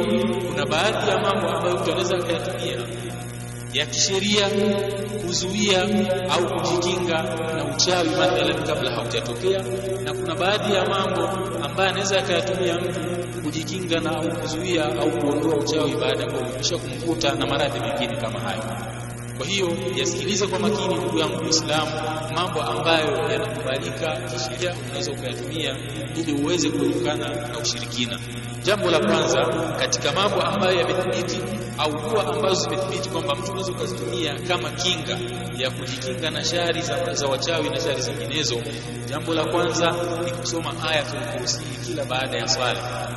kuna baadhi ya mambo ambayo mtu anaweza akayatumia ya kisheria kuzuia au kujikinga na uchawi mathalan kabla haujatokea. Na kuna baadhi ya mambo ambayo anaweza akayatumia mtu kujikinga na au kuzuia au kuondoa uchawi baada ya kuisha kumkuta na maradhi mengine kama hayo kwa hiyo yasikilize kwa makini ndugu yangu Muislamu mambo ambayo yanakubalika kisheria unaweza ukayatumia ili uweze kuepukana na ushirikina. Jambo la kwanza katika mambo ambayo yamethibiti au dua ambazo zimethibiti kwamba mtu unaweza ukazitumia kama kinga ya kujikinga na shari za, za wachawi na shari zinginezo jambo la kwanza ni kusoma ayatul kursi kila baada ya swala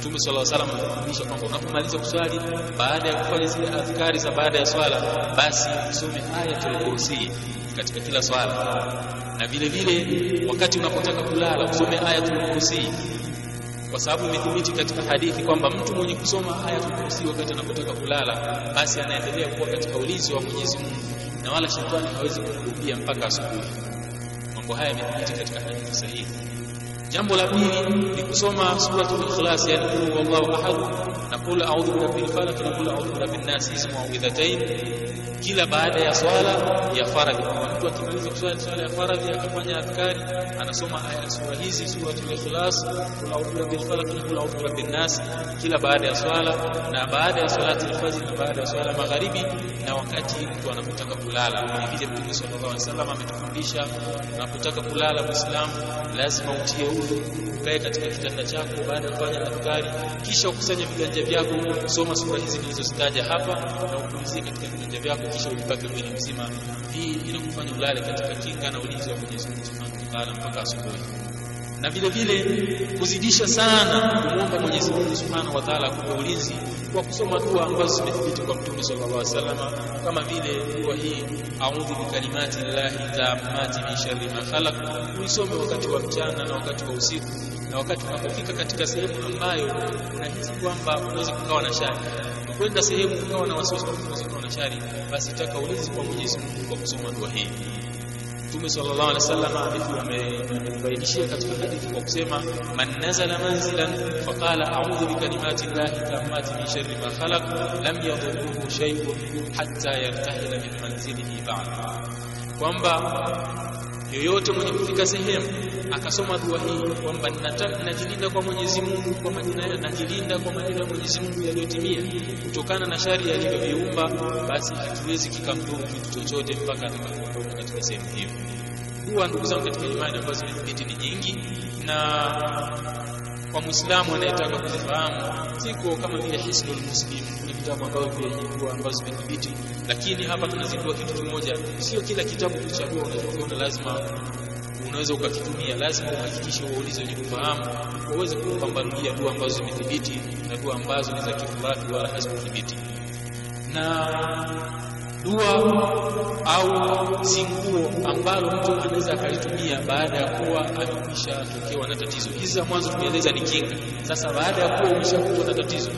Mtume sallallahu alaihi wasallam anafundisha kwamba unapomaliza kuswali baada ya kufanya zile adhkari za baada ya swala basi usome ayatul kursi katika kila swala. Na vile vile wakati unapotaka kulala usome ayatul kursi. Kwa sababu imethibiti katika hadithi kwamba mtu mwenye kusoma ayatul kursi wakati anapotaka kulala basi anaendelea kuwa katika ulinzi wa Mwenyezi Mungu na wala shetani hawezi kumrudia mpaka asubuhi. Mambo haya yamethibiti katika hadithi sahihi jambo la pili ni kusoma suratul ikhlas yani qul huwallahu ahad na qul a'udhu birabbil falaq na qul a'udhu birabbin nas hizi kila baada ya swala ya faradhi. Mtu akimaliza kuswali swala ya faradhi akafanya adhkari anasoma aya sura hizi suratul ikhlas qul a'udhu birabbil falaq na qul a'udhu birabbin nas. Kila baada ya swala na baada ya salati al-fajr na baada ya swala magharibi na wakati mtu anapotaka kulala. Vile mtume sallallahu alaihi wasallam ametufundisha unapotaka kulala muislamu lazima utie ukae katika kitanda chako baada ya kufanya adhkari kisha ukusanye viganja vyako soma sura hizi nilizozitaja hapa na upumzike katika viganja vyako kisha ulipake mwili mzima. Hii inakufanya ulale katika kinga na ulinzi wa Mwenyezi Mungu Subhanahu wa Ta'ala mpaka asubuhi na vile vile kuzidisha sana kumwomba Mwenyezi Mungu Subhanahu wa Ta'ala kwa ulinzi kwa kusoma dua ambazo zimethibiti kwa Mtume sallallahu alaihi wasallam kama vile dua hii a'udhu bikalimati llahi tammati min sharri ma khalaq. Uisome wakati wa mchana na wakati wa usiku na wakati unapofika katika sehemu ambayo unahisi kwamba unaweza kukawa na shari. Kwenda sehemu ukawa na wasiwasi kwamba unaweza kukawa na shari basi taka ulinzi kwa Mwenyezi Mungu kwa kusoma dua hii Mtume sallallahu alaihi wasallam ametubainishia katika hadithi kwa kusema man nazala manzilan faqala a'udhu bikalimati llahi tammati min sharri ma khalaq lam yadhurruhu shay'un hatta yartahila min manzilihi ba'd kwamba yoyote mwenye kufika sehemu akasoma dua hii kwamba najilinda kwa Mwenyezi Mungu kwa majina ya najilinda kwa majina ya Mwenyezi Mungu yaliyotimia. Kutokana na shari alivyoviumba basi hatuwezi kikamdhuru kitu chochote mpaka atakapoondoka katika sehemu hiyo. Dua ndugu zangu katika imani ambazo zimethibiti ni nyingi na kwa Muislamu anayetaka kuzifahamu ziko kama vile Hisnul Muslim. Ni vitabu ambavyo dua ambazo zimethibiti lakini hapa tunazindua kitu kimoja. Sio kila kitabu kuchagua unachokiona lazima unaweza ukakitumia. Lazima uhakikishe waulize wenye kufahamu waweze kupambanulia dua ambazo zimethibiti na dua ambazo ni za kifurahi wala hazikuthibiti na dua au zinguo ambalo mtu anaweza akalitumia baada ya kuwa amekwisha tokewa na tatizo. Hizi za mwanzo tumeeleza ni kinga. Sasa baada ya kuwa umeshakutwa na tatizo,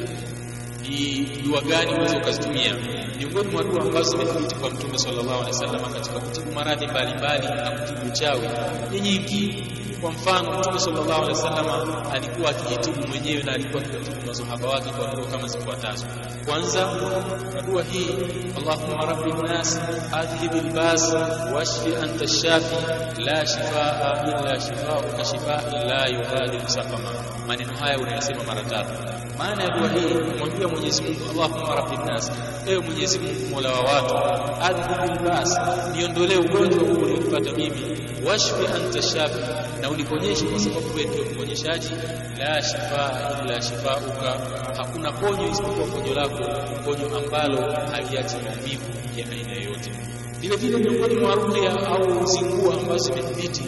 ni dua gani unaweza ukazitumia? Miongoni mwa dua ambazo zimethibiti kwa Mtume sallallahu alaihi wasallam katika kutibu maradhi mbalimbali na kutibu uchawi ni nyingi. Kwa mfano, Mtume sallallahu alaihi wasallam alikuwa akijitibu mwenyewe na alikuwa akijitibu masahaba wake kwa dua kama zifuatazo. Kwanza, dua hii Allahumma rabbin nas adhhib albas washfi anta shafi la shifaa illa shifauka shifaa la yughadiru saqama. Maneno haya unayasema mara tatu. Maana ya dua hii kumwambia Mwenyezi Mungu, Allahumma rabbin nas, ewe Mwenyezi Mungu mola wa watu, adhhib albas, niondolee ugonjwa huu ulionipata mimi, washfi anta shafi, na uniponyeshe kwa sababu wewe ndio mponyeshaji. La shifaa illa shifauka, hakuna ponyo isipokuwa ponyo lako, ponyo ambalo haliachi maumivu ya aina yoyote. Vile vile miongoni mwa ruqya au zingua ambazo zimethibiti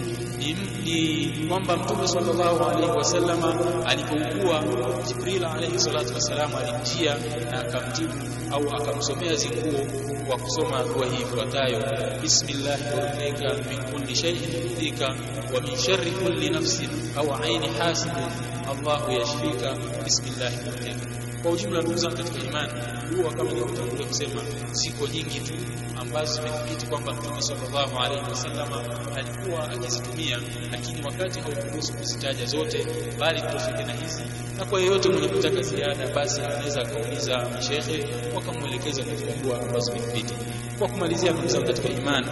ni, kwamba Mtume sallallahu alaihi wasallam alipougua, Jibril alaihi salatu wassalam alimjia na akamjibu au akamsomea zinguo kwa kusoma dua hii ifuatayo: bismillahi urqika min kulli shay'in yudhika wa min sharri kulli nafsin au aini hasidin. Allahu yashfika. Bismillahi. urqika. Kwa ujumla, ndugu zangu katika imani, dua kama nilivyotangulia kusema ziko nyingi tu ambazo zimethibiti kwamba Mtume sallallahu alaihi wasallam alikuwa akizitumia, lakini wakati haukuruhusu kuzitaja zote, bali tutafike na hizi. Na kwa yeyote mwenye kutaka ziada, basi anaweza akauliza mashehe wakamwelekeza katika dua ambazo zimethibiti. Kwa kumalizia, ndugu zangu katika imani,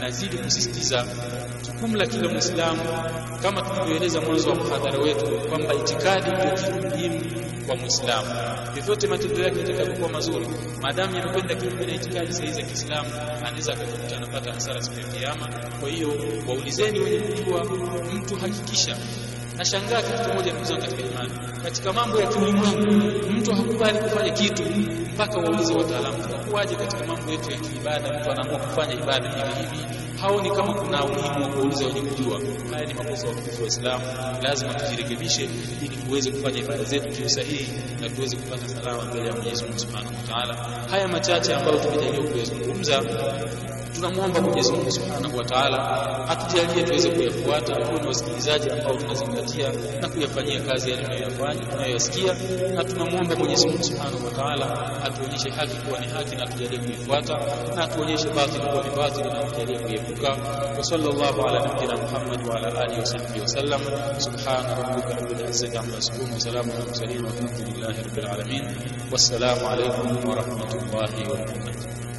nazidi kusisitiza jukumu la kila Muislamu kama tulivyoeleza mwanzo wa mhadhara wetu kwamba itikadi ndio kitu muhimu kwa Muislamu. vyovyote matendo yake yatakapokuwa mazuri maadamu yamekwenda kinyume na itikadi sahihi za Kiislamu anaweza akakuta anapata hasara siku ya kiyama. Kwa hiyo waulizeni wenye kujua mtu hakikisha nashangaa kitu kimoja ndugu katika imani. Katika mambo ya kiulimwengu mtu hakubali kufanya kitu mpaka waulize wataalamu tunakuwaje katika mambo yetu ya kiibada? Mtu anaamua kufanya ibada hivi hivi haoni kama kuna umuhimu wa kuuliza wenye kujua. Haya ni makosa wa wa Uislamu lazima tujirekebishe ili tuweze kufanya ibada zetu kiu sahihi na tuweze kupata salama mbele ya Mwenyezi Mungu Subhanahu wa Ta'ala. Haya machache ambayo tumejaliwa kuyazungumza tunamwomba Mwenyezi Mungu Subhanahu wa Ta'ala atujalie tuweze kuyafuata tuwe ni wasikilizaji ambao tunazingatia na kuyafanyia kazi yale tunayoyafanya tunayoyasikia. Na tunamwomba Mwenyezi Mungu Subhanahu wa Ta'ala atuonyeshe haki kuwa ni haki na atujalie kuifuata na atuonyeshe batili kuwa ni batili na atujalie kuiepuka wa sallallahu ala nabiyyina Muhammad wa ala alihi wa sahbihi wa sallam. Subhana rabbika rabbil izzati amma yasifun. Wa salamun ala mursalin. Walhamdulillahi rabbil alamin. Wassalamu alaykum wa rahmatullahi wa barakatuh